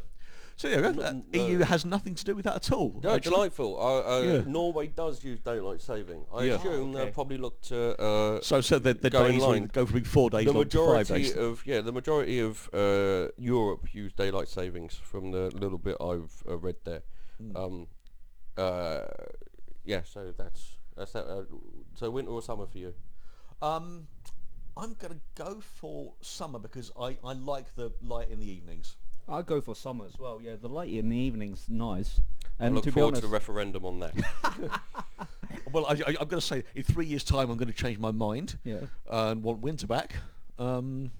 So yeah, uh, n- EU no. has nothing to do with that at all. No, actually. delightful. Uh, uh, Yeah. Norway does use daylight saving. I Yeah. assume Oh, they'll probably look to uh, So so the, the Go in days will line. go from being four days the long to five majority days. of yeah the majority of uh, Europe use daylight savings from the little bit I've uh, read there. Hmm. Um, uh, yeah, so that's that's that. Uh, so winter or summer for you? Um, I'm gonna go for summer because I, I like the light in the evenings. I'll go for summer as well. Yeah, the light in the evening's nice. I And look to be forward honest, to the referendum on that. well, I, I, I'm going to say in three years' time, I'm going to change my mind Yeah. and want winter back. Um,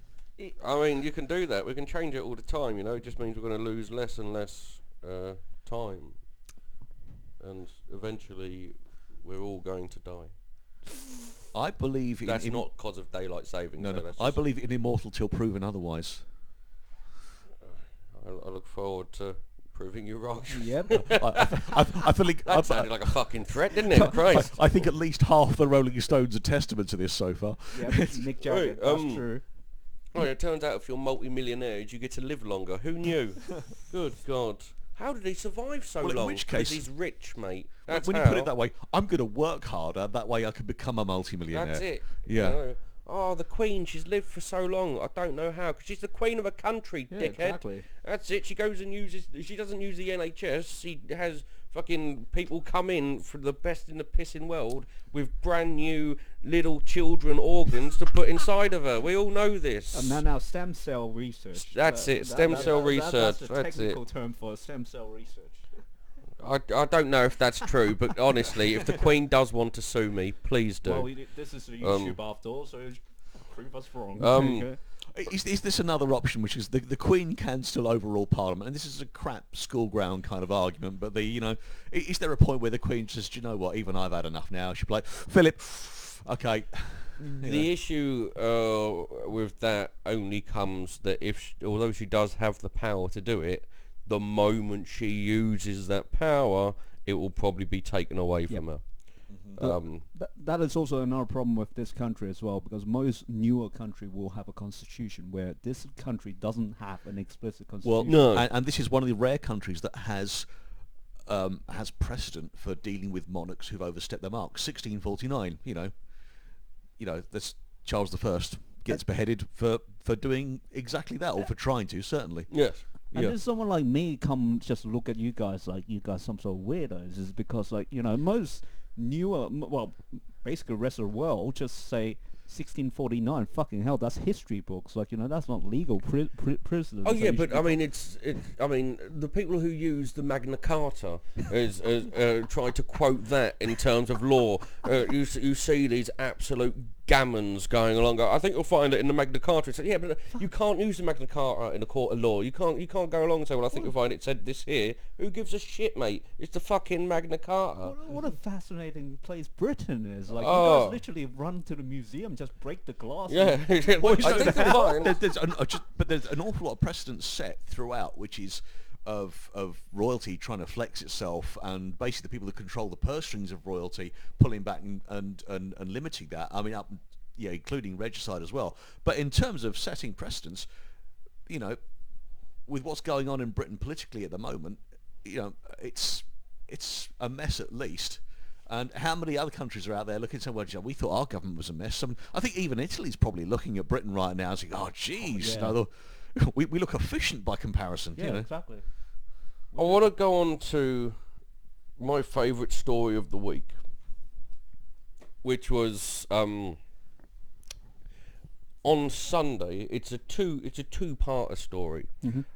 I mean, you can do that. We can change it all the time. You know, it just means we're going to lose less and less uh, time, and eventually, we're all going to die. I believe in, That's in not cause of daylight saving. No, so no. that's I believe in immortal till proven otherwise. I, I look forward to proving you wrong. Yep. I, I, I, I think That I, sounded like a fucking threat, didn't it? Christ. I think at least half the Rolling Stones are testament to this so far. yep. Mick Jagger. Right, That's um, true. Oh, it turns out if you're multi-millionaires, you get to live longer. Who knew? Good God. How did he survive so Well, in long? which 'Cause case- he's rich, mate. When- That's when you put it that way, I'm going to work harder. That way, I can become a multimillionaire. That's it. you Yeah. know. Oh, the Queen, she's lived for so long. I don't know how. 'cause she's the Queen of a country, Yeah, dickhead. exactly. That's it. She goes and uses. She doesn't use the NHS. She has fucking people come in from the best in the pissing world with brand new little children organs to put inside of her. We all know this. And now, now stem cell research. That's uh, it, stem cell research, That's it. technical term for stem cell research. I, I don't know if that's true, but honestly, if the Queen does want to sue me, please do. Well, we, this is a Um, YouTube after all, so prove us wrong. Um, Okay. Is, is this another option, which is the, the Queen can still overrule Parliament? And this is a crap school ground kind of argument, but the you know, i- is there a point where the Queen says, "Do you know what? Even I've had enough now." She'd be like, "Philip, okay." The issue uh, with that only comes that if, sh although she does have the power to do it, the moment she uses that power, it will probably be taken away from her. Um, That, that is also another problem with this country as well, because most newer country will have a constitution where this country doesn't have an explicit constitution. Well, constitution. No. and, and this is one of the rare countries that has um, has precedent for dealing with monarchs who've overstepped their mark. 1649, you know, you know, this Charles the First gets beheaded for for doing exactly that, or for trying to, certainly. yes. And Yeah. then someone like me come just look at you guys like you guys some sort of weirdos is because like you know most newer m- well basically the rest of the world just say 1649 fucking hell that's history books like you know that's not legal pri- pri- precedent Oh yeah, but I mean, it's it. I mean, the people who use the Magna Carta is, is uh, try to quote that in terms of law. Uh, you you see these absolute gammons going along. I think you'll find it in the Magna Carta. It's like, yeah, but uh, you can't use the Magna Carta in a court of law. You can't you can't go along and say, well, I think you'll find it said this here. Who gives a shit, mate? It's the fucking Magna Carta. what, what a fascinating place Britain is like you Oh. guys literally run to the museum just break the glass Yeah, and- Well, I think that- you'll find. there's, there's an, uh, just, but there's an awful lot of precedent set throughout, which is of of royalty trying to flex itself, and basically the people that control the purse strings of royalty pulling back and and, and, and limiting that. I mean, up yeah, including regicide as well. But in terms of setting precedents, you know, with what's going on in Britain politically at the moment, you know, it's it's a mess at least. And how many other countries are out there looking saying, well, we thought our government was a mess. I, mean, I think even Italy's probably looking at Britain right now and saying, oh, oh, geez, yeah. no, we, we look efficient by comparison. yeah you know? exactly I want to go on to my favourite story of the week, which was um, on Sunday. It's a two. It's a two-parter story.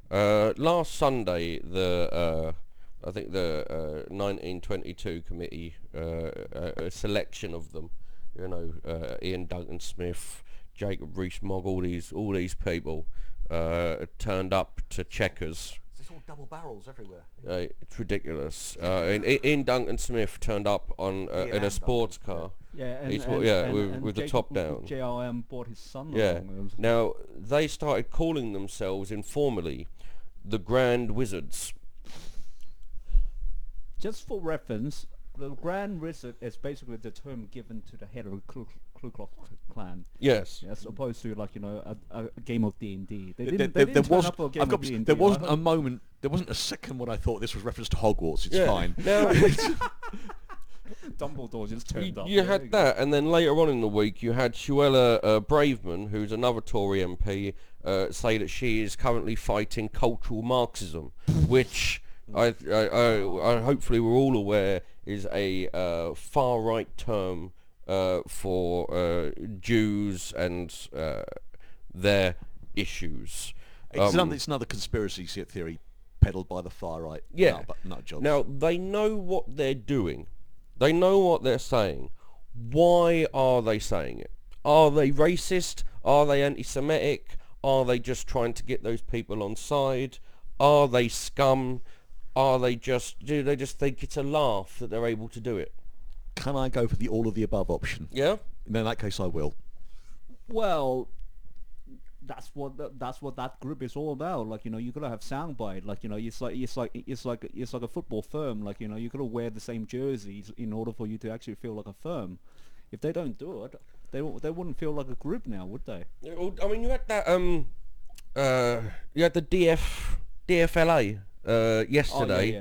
Uh, last Sunday, the uh, I think the uh, 1922 committee, uh, a, a selection of them, you know, uh, Iain Duncan Smith, Jacob Rees-Mogg, all these all these people uh, turned up to Chequers. It's all double barrels everywhere. Uh, it's ridiculous. Uh, and I- Iain Duncan Smith turned up on uh, Ian in a and sports car. yeah and, It's and, what- yeah, and- with- and with the Jacob top down. JRM brought his son Yeah. along. It was- Now they started calling themselves informally the Grand Wizards. Just for reference, the Grand Wizard is basically the term given to the head of the Ku, Ku Klux Klan, Yes. as opposed to like you know a, a game of D and D. They There, didn't. there- they didn't turn was, up a game I've got, of D&D, There wasn't a moment, there wasn't a second when I thought this was reference to Hogwarts. It's Yeah. fine. Now Dumbledore just turned you, up. you There had go. that, and then later on in the week you had Suella uh, Braverman, who's another Tory MP, uh, say that she is currently fighting cultural Marxism, which I, I, I, I hopefully we're all aware is a uh, far right term for uh, Jews and uh, their issues. It's, Um, another, it's another conspiracy theory peddled by the far right. Yeah. nut, nut. Now they know what they're doing. They know what they're saying. Why are they saying it? Are they racist? Are they anti-Semitic? Are they just trying to get those people on side? Are they scum? Are they just do they just think it's a laugh that they're able to do it? Can I go for the all of the above option? Yeah. In that case, I will. Well, that's what th- that's what that group is all about. Like you know, you gotta have soundbite. Like you know, it's like it's like it's like it's like a football firm. Like you know, you gotta wear the same jerseys in order for you to actually feel like a firm. If they don't do it, they they wouldn't feel like a group now, would they? I mean, you had that um, uh, you had the DF DFLA uh, yesterday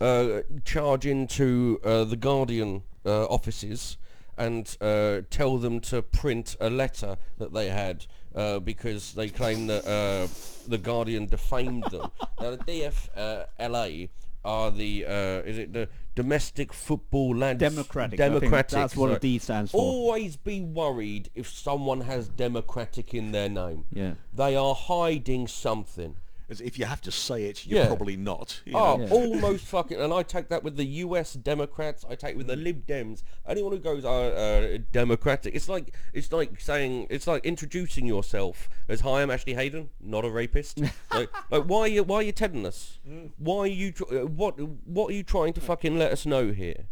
yeah, uh, charge into uh, the Guardian uh, offices and uh, tell them to print a letter that they had uh, because they claim that uh, the Guardian defamed them. now the DFLA are the uh, is it the domestic football lads Democratic. Democratic that's what sorry. a D stands for. Always be worried if someone has democratic in their name. Yeah. They are hiding something. As if you have to say it, you're Yeah. probably not. you Oh, know. Yeah. almost fucking. And I take that with the U.S. Democrats. I take it with the Lib Dems. Anyone who goes uh, uh, Democratic, it's like it's like saying it's like introducing yourself as "Hi, I'm Ashley Hayden, not a rapist." like, like, why are you why are you telling us? Why are you tr- uh, what what are you trying to fucking let us know here?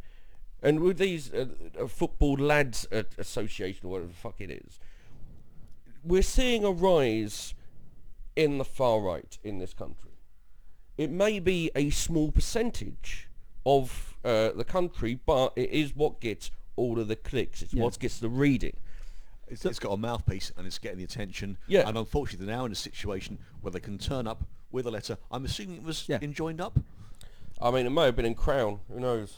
And with these uh, uh, football lads association, or whatever the fuck it is, we're seeing a rise in the far right in this country it may be a small percentage of uh, the country, but it is what gets all of the clicks. It's Yeah. what gets the reading. It's, it's got a mouthpiece and it's getting the attention. Yeah. And unfortunately, they're now in a situation where they can turn up with a letter. I'm assuming it was Yeah. enjoined up. I mean, it may have been in Crown. Who knows?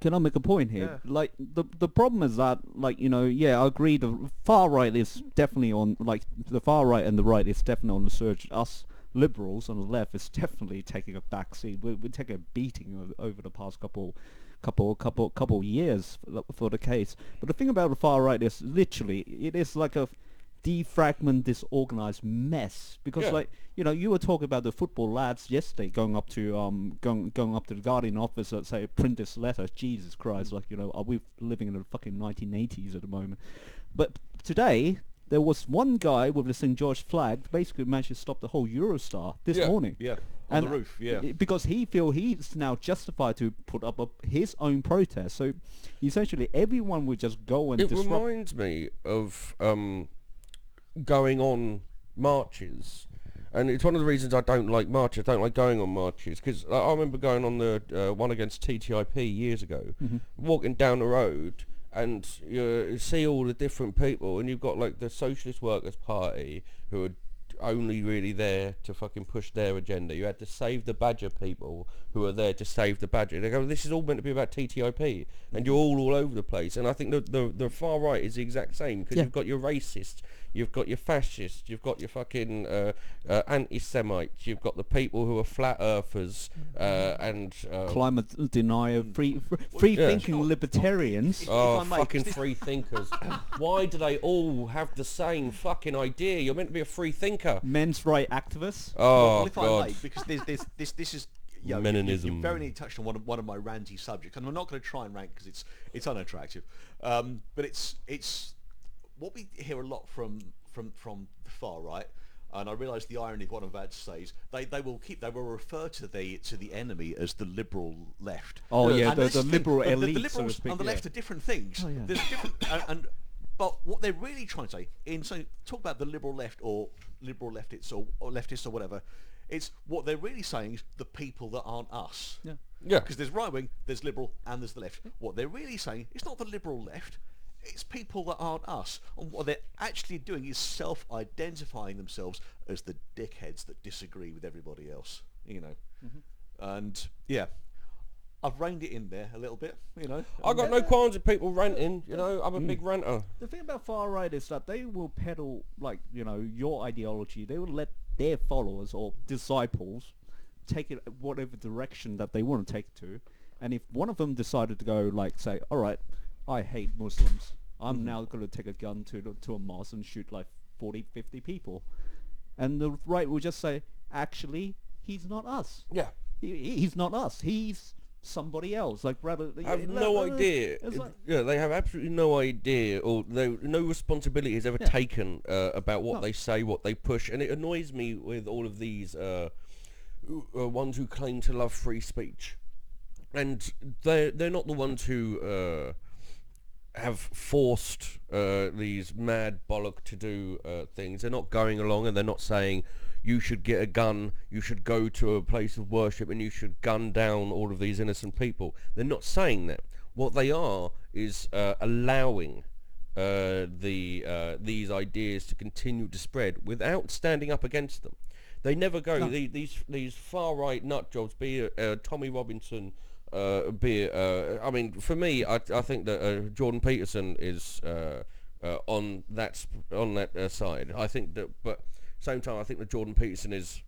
Can I make a point here? Like the the problem is that like you know yeah I agree the far right is definitely on like the far right and the right is definitely on the surge. Us liberals on the left is definitely taking a back seat. We're, we're taking a beating o- over the past couple couple couple couple years for, for the case. But the thing about the far right is literally it is like a defragment this organized mess because Yeah. like you know you were talking about the football lads yesterday going up to um going going up to the guardian office and say print this letter jesus christ like you know are we living in the fucking 1980s at the moment but today there was one guy with the st george flag basically managed to stop the whole eurostar this Yeah. morning Yeah. On and the roof. Yeah. because he feel he's now justified to put up a, his own protest so essentially everyone would just go and It disrupt reminds me of um, going on marches. And it's one of the reasons I don't like marches. I don't like going on marches because I remember going on the uh, one against TTIP years ago, walking down the road, and you see all the different people, and you've got like the Socialist Workers Party who are only really there to fucking push their agenda. You had to save the Badger people who are there to save the Badger. They go, this is all meant to be about TTIP, and you're all all over the place. And I think the the, the far right is the exact same because Yeah. you've got your racists, you've got your fascists, you've got your fucking uh, uh, anti-Semites, you've got the people who are flat earthers, uh, and uh, climate denier free free yeah. thinking libertarians Oh, If I may, fucking free thinkers. Why do they all have the same fucking idea? You're meant to be a free thinker. men's right activists. Oh, well, if I God. may, because there's, there's, this, this is you know, Meninism. You, you very nearly touched on one of, one of my ranty subjects, and I'm not going to try and rank because it's it's unattractive. Um, but it's it's what we hear a lot from from from the far right. And I realise the irony of what I'm about to say is they, they will keep they will refer to the to the enemy as the liberal left. Oh, yeah, And the- the is thing, liberal the- the, elite, the so to liberals speak, on the yeah. left are different things. Oh, yeah. There's different and, and but what they're really trying to say in so talk about the liberal left or liberal leftists or, or leftists or whatever, it's what they're really saying is the people that aren't us. Yeah. Yeah. Because there's right wing, there's liberal, and there's the left. What they're really saying is not the liberal left. It's people that aren't us. And what they're actually doing is self-identifying themselves as the dickheads that disagree with everybody else. You know. And yeah, I've reined it in there a little bit. You know. I got no qualms with people ranting. You know, I'm a Mm. big ranter. The thing about far right is that they will peddle like you know your ideology. They will let their followers or disciples take it whatever direction that they want to take it to. And if one of them decided to go like say, all right, I hate Muslims. I'm now going to take a gun to to a mosque and shoot like 40, 50 people. And the right will just say, actually, he's not us. Yeah. He, he- he's not us. He's somebody else. Like rather, I have no idea. Like, yeah, they have absolutely no idea, or no, no responsibility is ever Yeah. taken uh, about what No. they say, what they push, and it annoys me with all of these uh, uh, ones who claim to love free speech, and they they're not the ones who uh, have forced uh, these mad bollock to do uh, things. They're not going along and they're not saying you should get a gun, you should go to a place of worship and you should gun down all of these innocent people. They're not saying that. What they are is uh, allowing uh, the uh, these ideas to continue to spread without standing up against them. They never go. No. The, these these far right nut jobs, be it uh, Tommy Robinson, uh, be uh, I mean, for me, I, I think that uh, Jordan Peterson is uh, uh, on that sp- on that uh, side. I think that, but same time, I think that Jordan Peterson is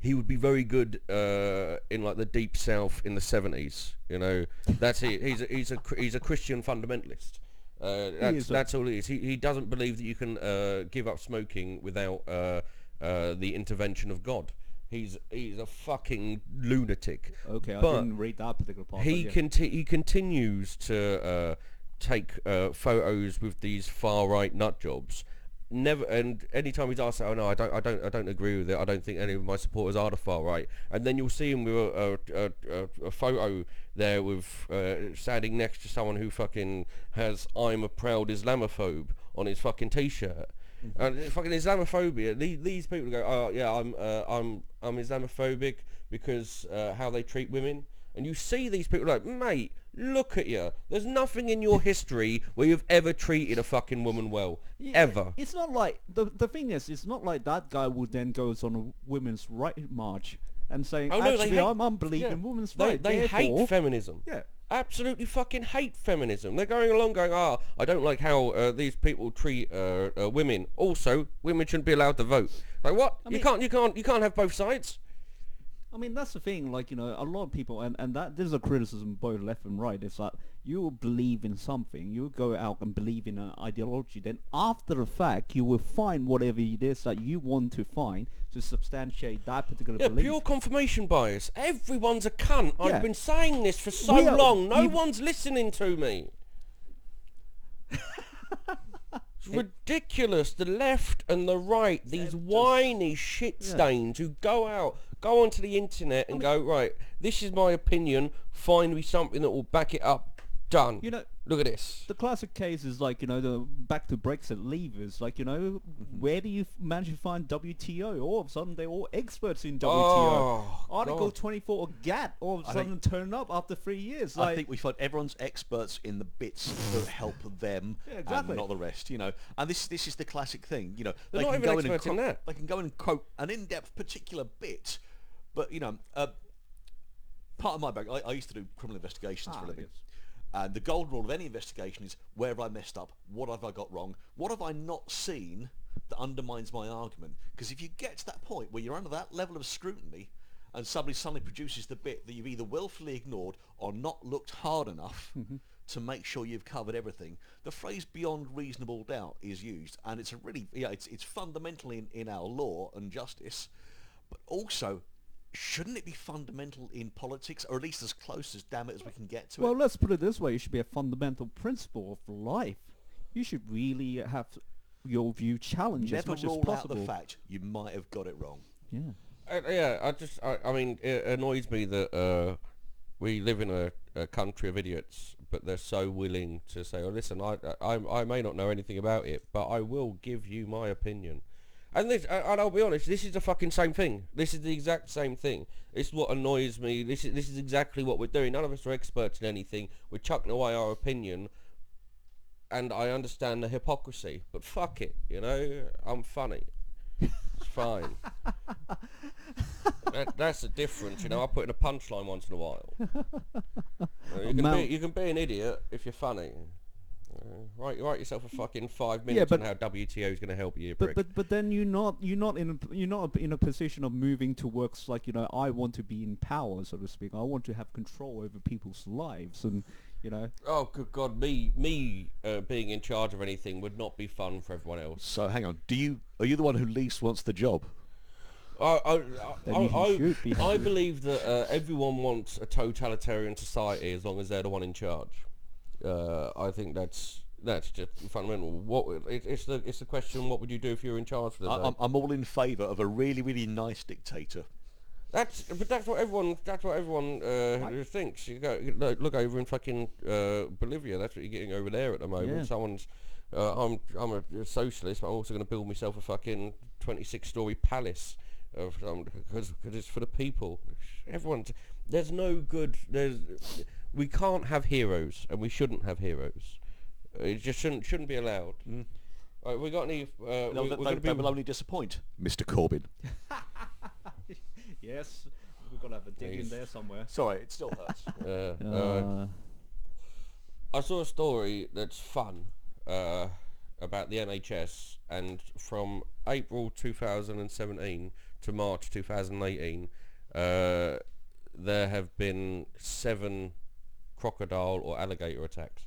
he would be very good uh, in like the deep south in the seventies. You know, that's it. He's a, he's a he's a Christian fundamentalist. Uh, that's that's all it is. He he doesn't believe that you can uh, give up smoking without uh, uh, the intervention of God. He's he's a fucking lunatic. okay, I didn't read that particular part. He yeah. conti- he continues to uh, take uh, photos with these far right nut jobs. Never and anytime he's asked, oh no, I don't, I don't, I don't agree with it. I don't think any of my supporters are the far right. And then you'll see him with a, a, a, a, a photo there with uh, standing next to someone who fucking has "I'm a proud Islamophobe" on his fucking t-shirt. And fucking Islamophobia. These, these people go, oh yeah, I'm uh, I'm I'm Islamophobic because uh, how they treat women. And you see these people like, mate, look at you. There's nothing in your history where you've ever treated a fucking woman well, Yeah, ever. It's not like the the thing is, it's not like that guy would then goes on a women's right march and saying, Oh, no, actually, hate- I'm unbelieving Yeah. women's They, right. they hate feminism. Yeah. Absolutely fucking hate feminism. They're going along going, ah, I don't like how uh, these people treat uh, uh, women. Also, women shouldn't be allowed to vote. Like what? I you can't, you can't, you can't have both sides. I mean, that's the thing. Like you know, a lot of people, and and that this is a criticism both left and right. It's that you will believe in something, you will go out and believe in an ideology. Then after the fact, you will find whatever it is that you want to find to substantiate that particular Yeah, belief. pure confirmation bias. Everyone's a cunt. Yeah. I've been saying this for so are- long. No one's listening to me. It's ridiculous. The left and the right, these whiny shit Yeah. stains who go out, go onto the internet and go, right, this is my opinion, find me something that will back it up. Done. You know, Look at this. the classic case is like you know the back to Brexit leavers. Like you know, Mm-hmm. where do you f- manage to find WTO? All of a sudden, they're all experts in WTO. Oh, Article God. 24 of GATT all of a I sudden turn up after three years. I think we find everyone's experts in the bits that help them Yeah, exactly. and not the rest, you know. And this this is the classic thing, you know. They're they not can even go in and experts in that. They can go and quote an in-depth particular bit, but you know, uh, part of my back, I, I used to do criminal investigations for Ah, a living. yes. And the golden rule of any investigation is where have I messed up? What have I got wrong? What have I not seen that undermines my argument? Because if you get to that point where you're under that level of scrutiny and somebody suddenly produces the bit that you've either willfully ignored or not looked hard enough to make sure you've covered everything, the phrase beyond reasonable doubt is used. And it's a really, yeah, it's, it's fundamental in, in our law and justice. But also, shouldn't it be fundamental in politics, or at least as close as damn it as we can get to it? well, let's put it this way: it should be a fundamental principle of life. You should really have your view challenged as Never much as rule out possible. the fact you might have got it wrong. Yeah. Uh, yeah, I just, I, I mean, it annoys me that uh, we live in a, a country of idiots, but they're so willing to say, "Oh, listen, I, I, I may not know anything about it, but I will give you my opinion." And this, and I'll be honest, this is the fucking same thing. This is the exact same thing. It's what annoys me. This is, this is exactly what we're doing. None of us are experts in anything. We're chucking away our opinion, and I understand the hypocrisy, but fuck it, you know, I'm funny. It's fine. that, that's the difference, you know. I put in a punchline once in a while. You, can be, you can be an idiot if you're funny. Uh, write, write yourself a fucking five minutes but- on how WTO is going to help you, you But but but then you're not you're not in a, you're not in a position of moving towards like you know I want to be in power so to speak. I want to have control over people's lives and you know oh, good God, me me uh, being in charge of anything would not be fun for everyone else. So hang on, do you are you the one who least wants the job? I, I, I, I, be I believe that uh, everyone wants a totalitarian society as long as they're the one in charge. Uh, I think that's that's just fundamental. What it, it's the it's the question: What would you do if you were in charge for the I, day? I'm, I'm all in favour of a really, really nice dictator. That's but that's what everyone that's what everyone uh, thinks. You go you look, look over in fucking uh, Bolivia. That's what you're getting over there at the moment. Yeah. Someone's uh, I'm I'm a, socialist, but I'm also going to build myself a fucking 26 story palace of because because it's for the people. Everyone's there's no good. There's we can't have heroes, and we shouldn't have heroes. It just shouldn't shouldn't be allowed. Right, we got any? Uh, No, we, that, we're that, gonna that be, will only disappoint Mr. Corbyn. Yes, we've got to have a dig in there somewhere. Sorry, it still hurts. uh, uh, Uh, I saw a story that's fun uh, about the NHS, and from April 2017 to March 2018, uh, there have been seven crocodile or alligator attacks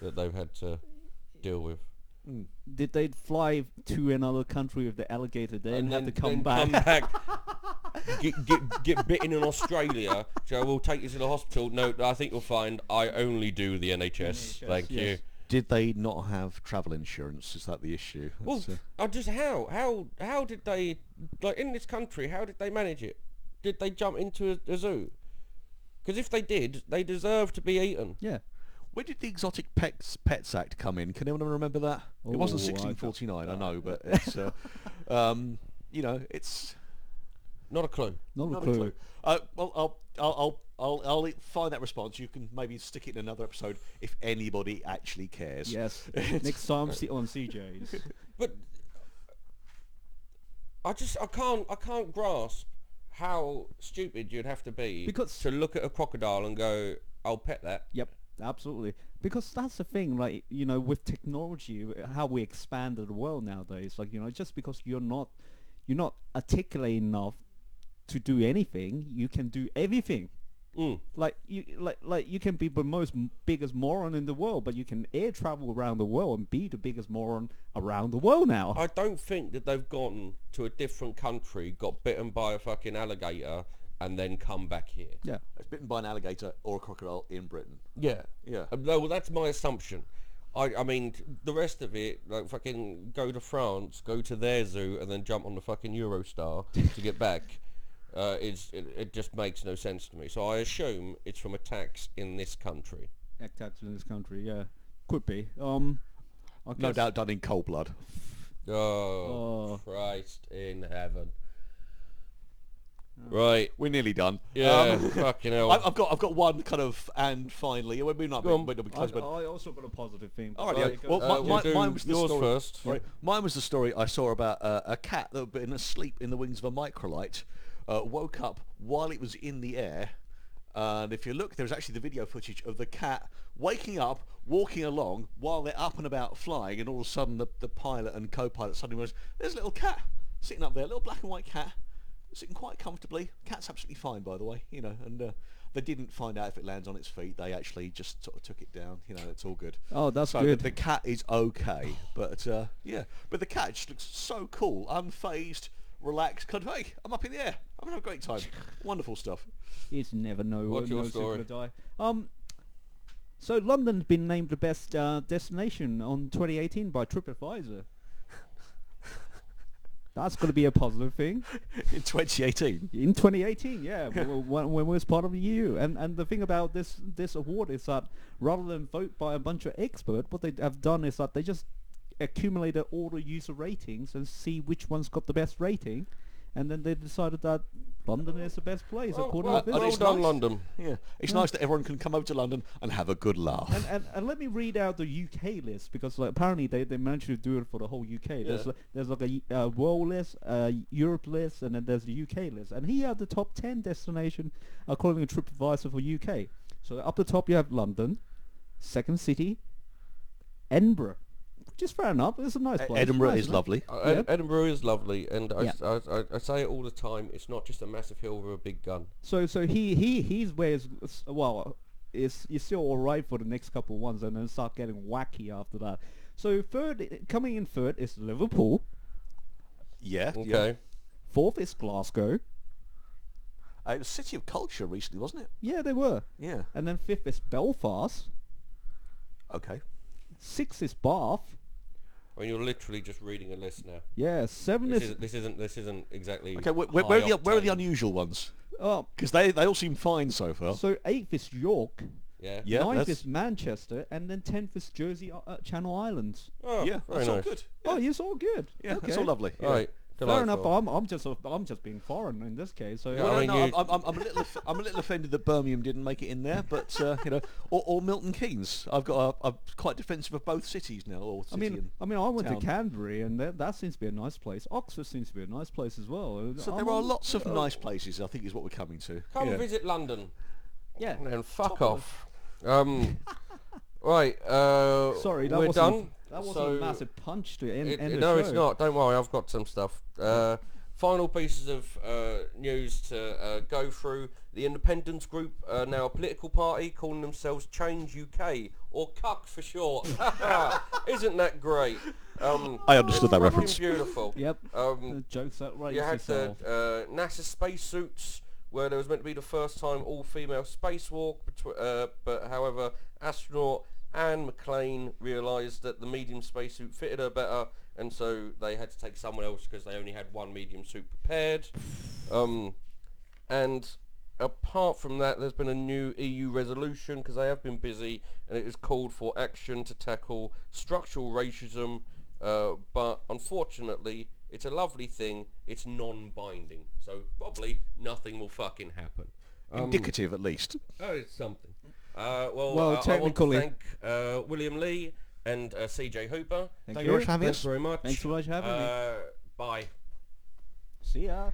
that they've had to deal with. did they fly to another country with the alligator there and, have to come then back? Come back get, get, get bitten in Australia. So we'll take you to the hospital. No, I think you'll find I only do the NHS. NHS, Thank you. Did they not have travel insurance? Is that the issue? Well, That's, uh, I just how how how did they like in this country? How did they manage it? Did they jump into a, a zoo? Because if they did, they deserve to be eaten. yeah. Where did the Exotic Pets, Pets Act come in? Can anyone remember that? it wasn't I don't- 1649, I know, but it's, uh, um, you know, it's Not a clue. Not, not a clue. Uh, well, I'll, I'll, I'll, I'll, I'll find that response. You can maybe stick it in another episode if anybody actually cares. Yes. Next time see on CJ's. But I just I can't I can't grasp how stupid you'd have to be Because- to look at a crocodile and go, "I'll pet that." Yep, absolutely. Because that's the thing, like you know, with technology, how we expanded the world nowadays. Like you know, just because you're not, you're not articulate enough to do anything, you can do everything. Mm. Like you, like like you can be the most biggest moron in the world, but you can air travel around the world and be the biggest moron around the world now. I don't think that they've gone to a different country, got bitten by a fucking alligator, and then come back here. yeah. It's bitten by an alligator or a crocodile in Britain. Yeah. Yeah. Uh, No, well, that's my assumption. I, I mean, the rest of it, like fucking go to France, go to their zoo, and then jump on the fucking Eurostar to get back. Uh, is it, it just makes no sense to me. So I assume it's from attacks in this country. Attacks in this country, yeah, could be. Um, I No doubt done in cold blood. Oh, Oh. Christ in heaven. Right. We're nearly done. Yeah, Um, fucking hell. I- I've got I've got one kind of and finally we're not Go on. we're not I, close, but I also got a positive theme. All right, but yeah. there you go. Well, Uh, my- we'll mine was the yours story- first. Right. Mine was the story I saw about uh, a cat that had been asleep in the wings of a microlight, uh, woke up while it was in the air. And if you look, there's actually the video footage of the cat waking up, walking along while they're up and about flying, and all of a sudden the, the pilot and co-pilot suddenly was, there's a little cat sitting up there, a little black and white cat, sitting quite comfortably. Cat's absolutely fine, by the way, you know, and uh, they didn't find out if it lands on its feet. They actually just sort of took it down. You know, it's all good. Oh, that's so the- good. The, cat is okay, but uh, yeah, but the cat just looks so cool, unfazed, relaxed. Kind of, hey, I'm up in the air. I'm having a great time. Wonderful stuff. It's never know What's when your those people story? die. Um, so London's been named the best uh, destination on 2018 by TripAdvisor. That's going to be a positive thing In 2018. in 2018. Yeah, when, when we was part of the EU. And and the thing about this this award is that rather than vote by a bunch of experts, what they have done is that they just accumulated all the user ratings and see which one's got the best rating, and then they decided that London is the best place Well, according well, to well this. it's done, nice. London. Yeah, it's nice that everyone can come over to London and have a good laugh. And, and, and let me read out the UK list because like, apparently they, they managed to do it for the whole UK. There's like, there's like a uh, world list, uh, Europe list, and then there's the UK list. And here are the top 10 destination according to TripAdvisor for UK. So up the top you have London, second city, Edinburgh, which is fair enough. It's a nice place. Edinburgh nice is lovely. Uh, Yeah. Edinburgh is lovely, and I, Yeah. s- I- I- I say it all the time. It's not just a massive hill with a big gun. So so he he he's where is well is is still all right for the next couple of ones and then start getting wacky after that. So third coming in third is Liverpool. Yeah. yeah. Okay. Fourth is Glasgow. Uh, it was City of Culture recently, wasn't it? Yeah, they were. Yeah. And then fifth is Belfast. Okay. Sixth is Bath. I mean, you're literally just reading a list now. Yeah, seven This, is is, this isn't this isn't exactly. Okay. Where, where, where, are, the, where are the unusual ones? oh, Because they they all seem fine so far. so eighth is York. Yeah. Yeah, ninth that's- is Manchester, and then tenth is Jersey uh, uh, Channel Islands. Oh, yeah, very that's all nice. good. Oh, it's all good. Yeah, okay. that's all lovely. Yeah. Right. Fair enough. delightful. I'm, I'm just a, I'm just being foreign in this case. So Yeah, Well, I mean, no, you- I'm, I'm, I'm a little off- I'm a little offended that Birmingham didn't make it in there, but uh, you know, or, or Milton Keynes. I've got a, I'm quite defensive of both cities now. Or I city mean, and I mean, I went town. to Canterbury, and that, that seems to be a nice place. Oxford seems to be a nice place as well. so I'm there are lots of nice places. I think is what we're coming to. Come yeah. visit London. Yeah. And fuck Top of off. Um, right. Uh, Sorry, that we're wasn't, done. That wasn't So a massive punch to end, it- end it- no, show. it's not. Don't worry. I've got some stuff. Uh, final pieces of uh, news to uh, go through. The Independence Group are now a political party calling themselves Change UK or CUCK for short. Isn't that great? Um, I understood that fucking reference. Beautiful. Yep. Um, the jokes that right you had the yourself. uh, NASA spacesuits where there was meant to be the first time all-female spacewalk, betw- uh, but however, astronaut Anne McClain realised that the medium spacesuit fitted her better, and so they had to take someone else because they only had one medium suit prepared. Um, and apart from that, there's been a new EU resolution because they have been busy, and it has called for action to tackle structural racism. Uh, but unfortunately, it's a lovely thing. It's non-binding, so probably nothing will fucking happen. Um, Indicative, at least. Oh, it's something. Uh, well, Well, uh, I want to technically- thank uh, William Lee and uh, CJ Hooper. Thank Thank you you. very much for having Thanks us. very much. Thanks so much for having me. Uh, bye. See ya.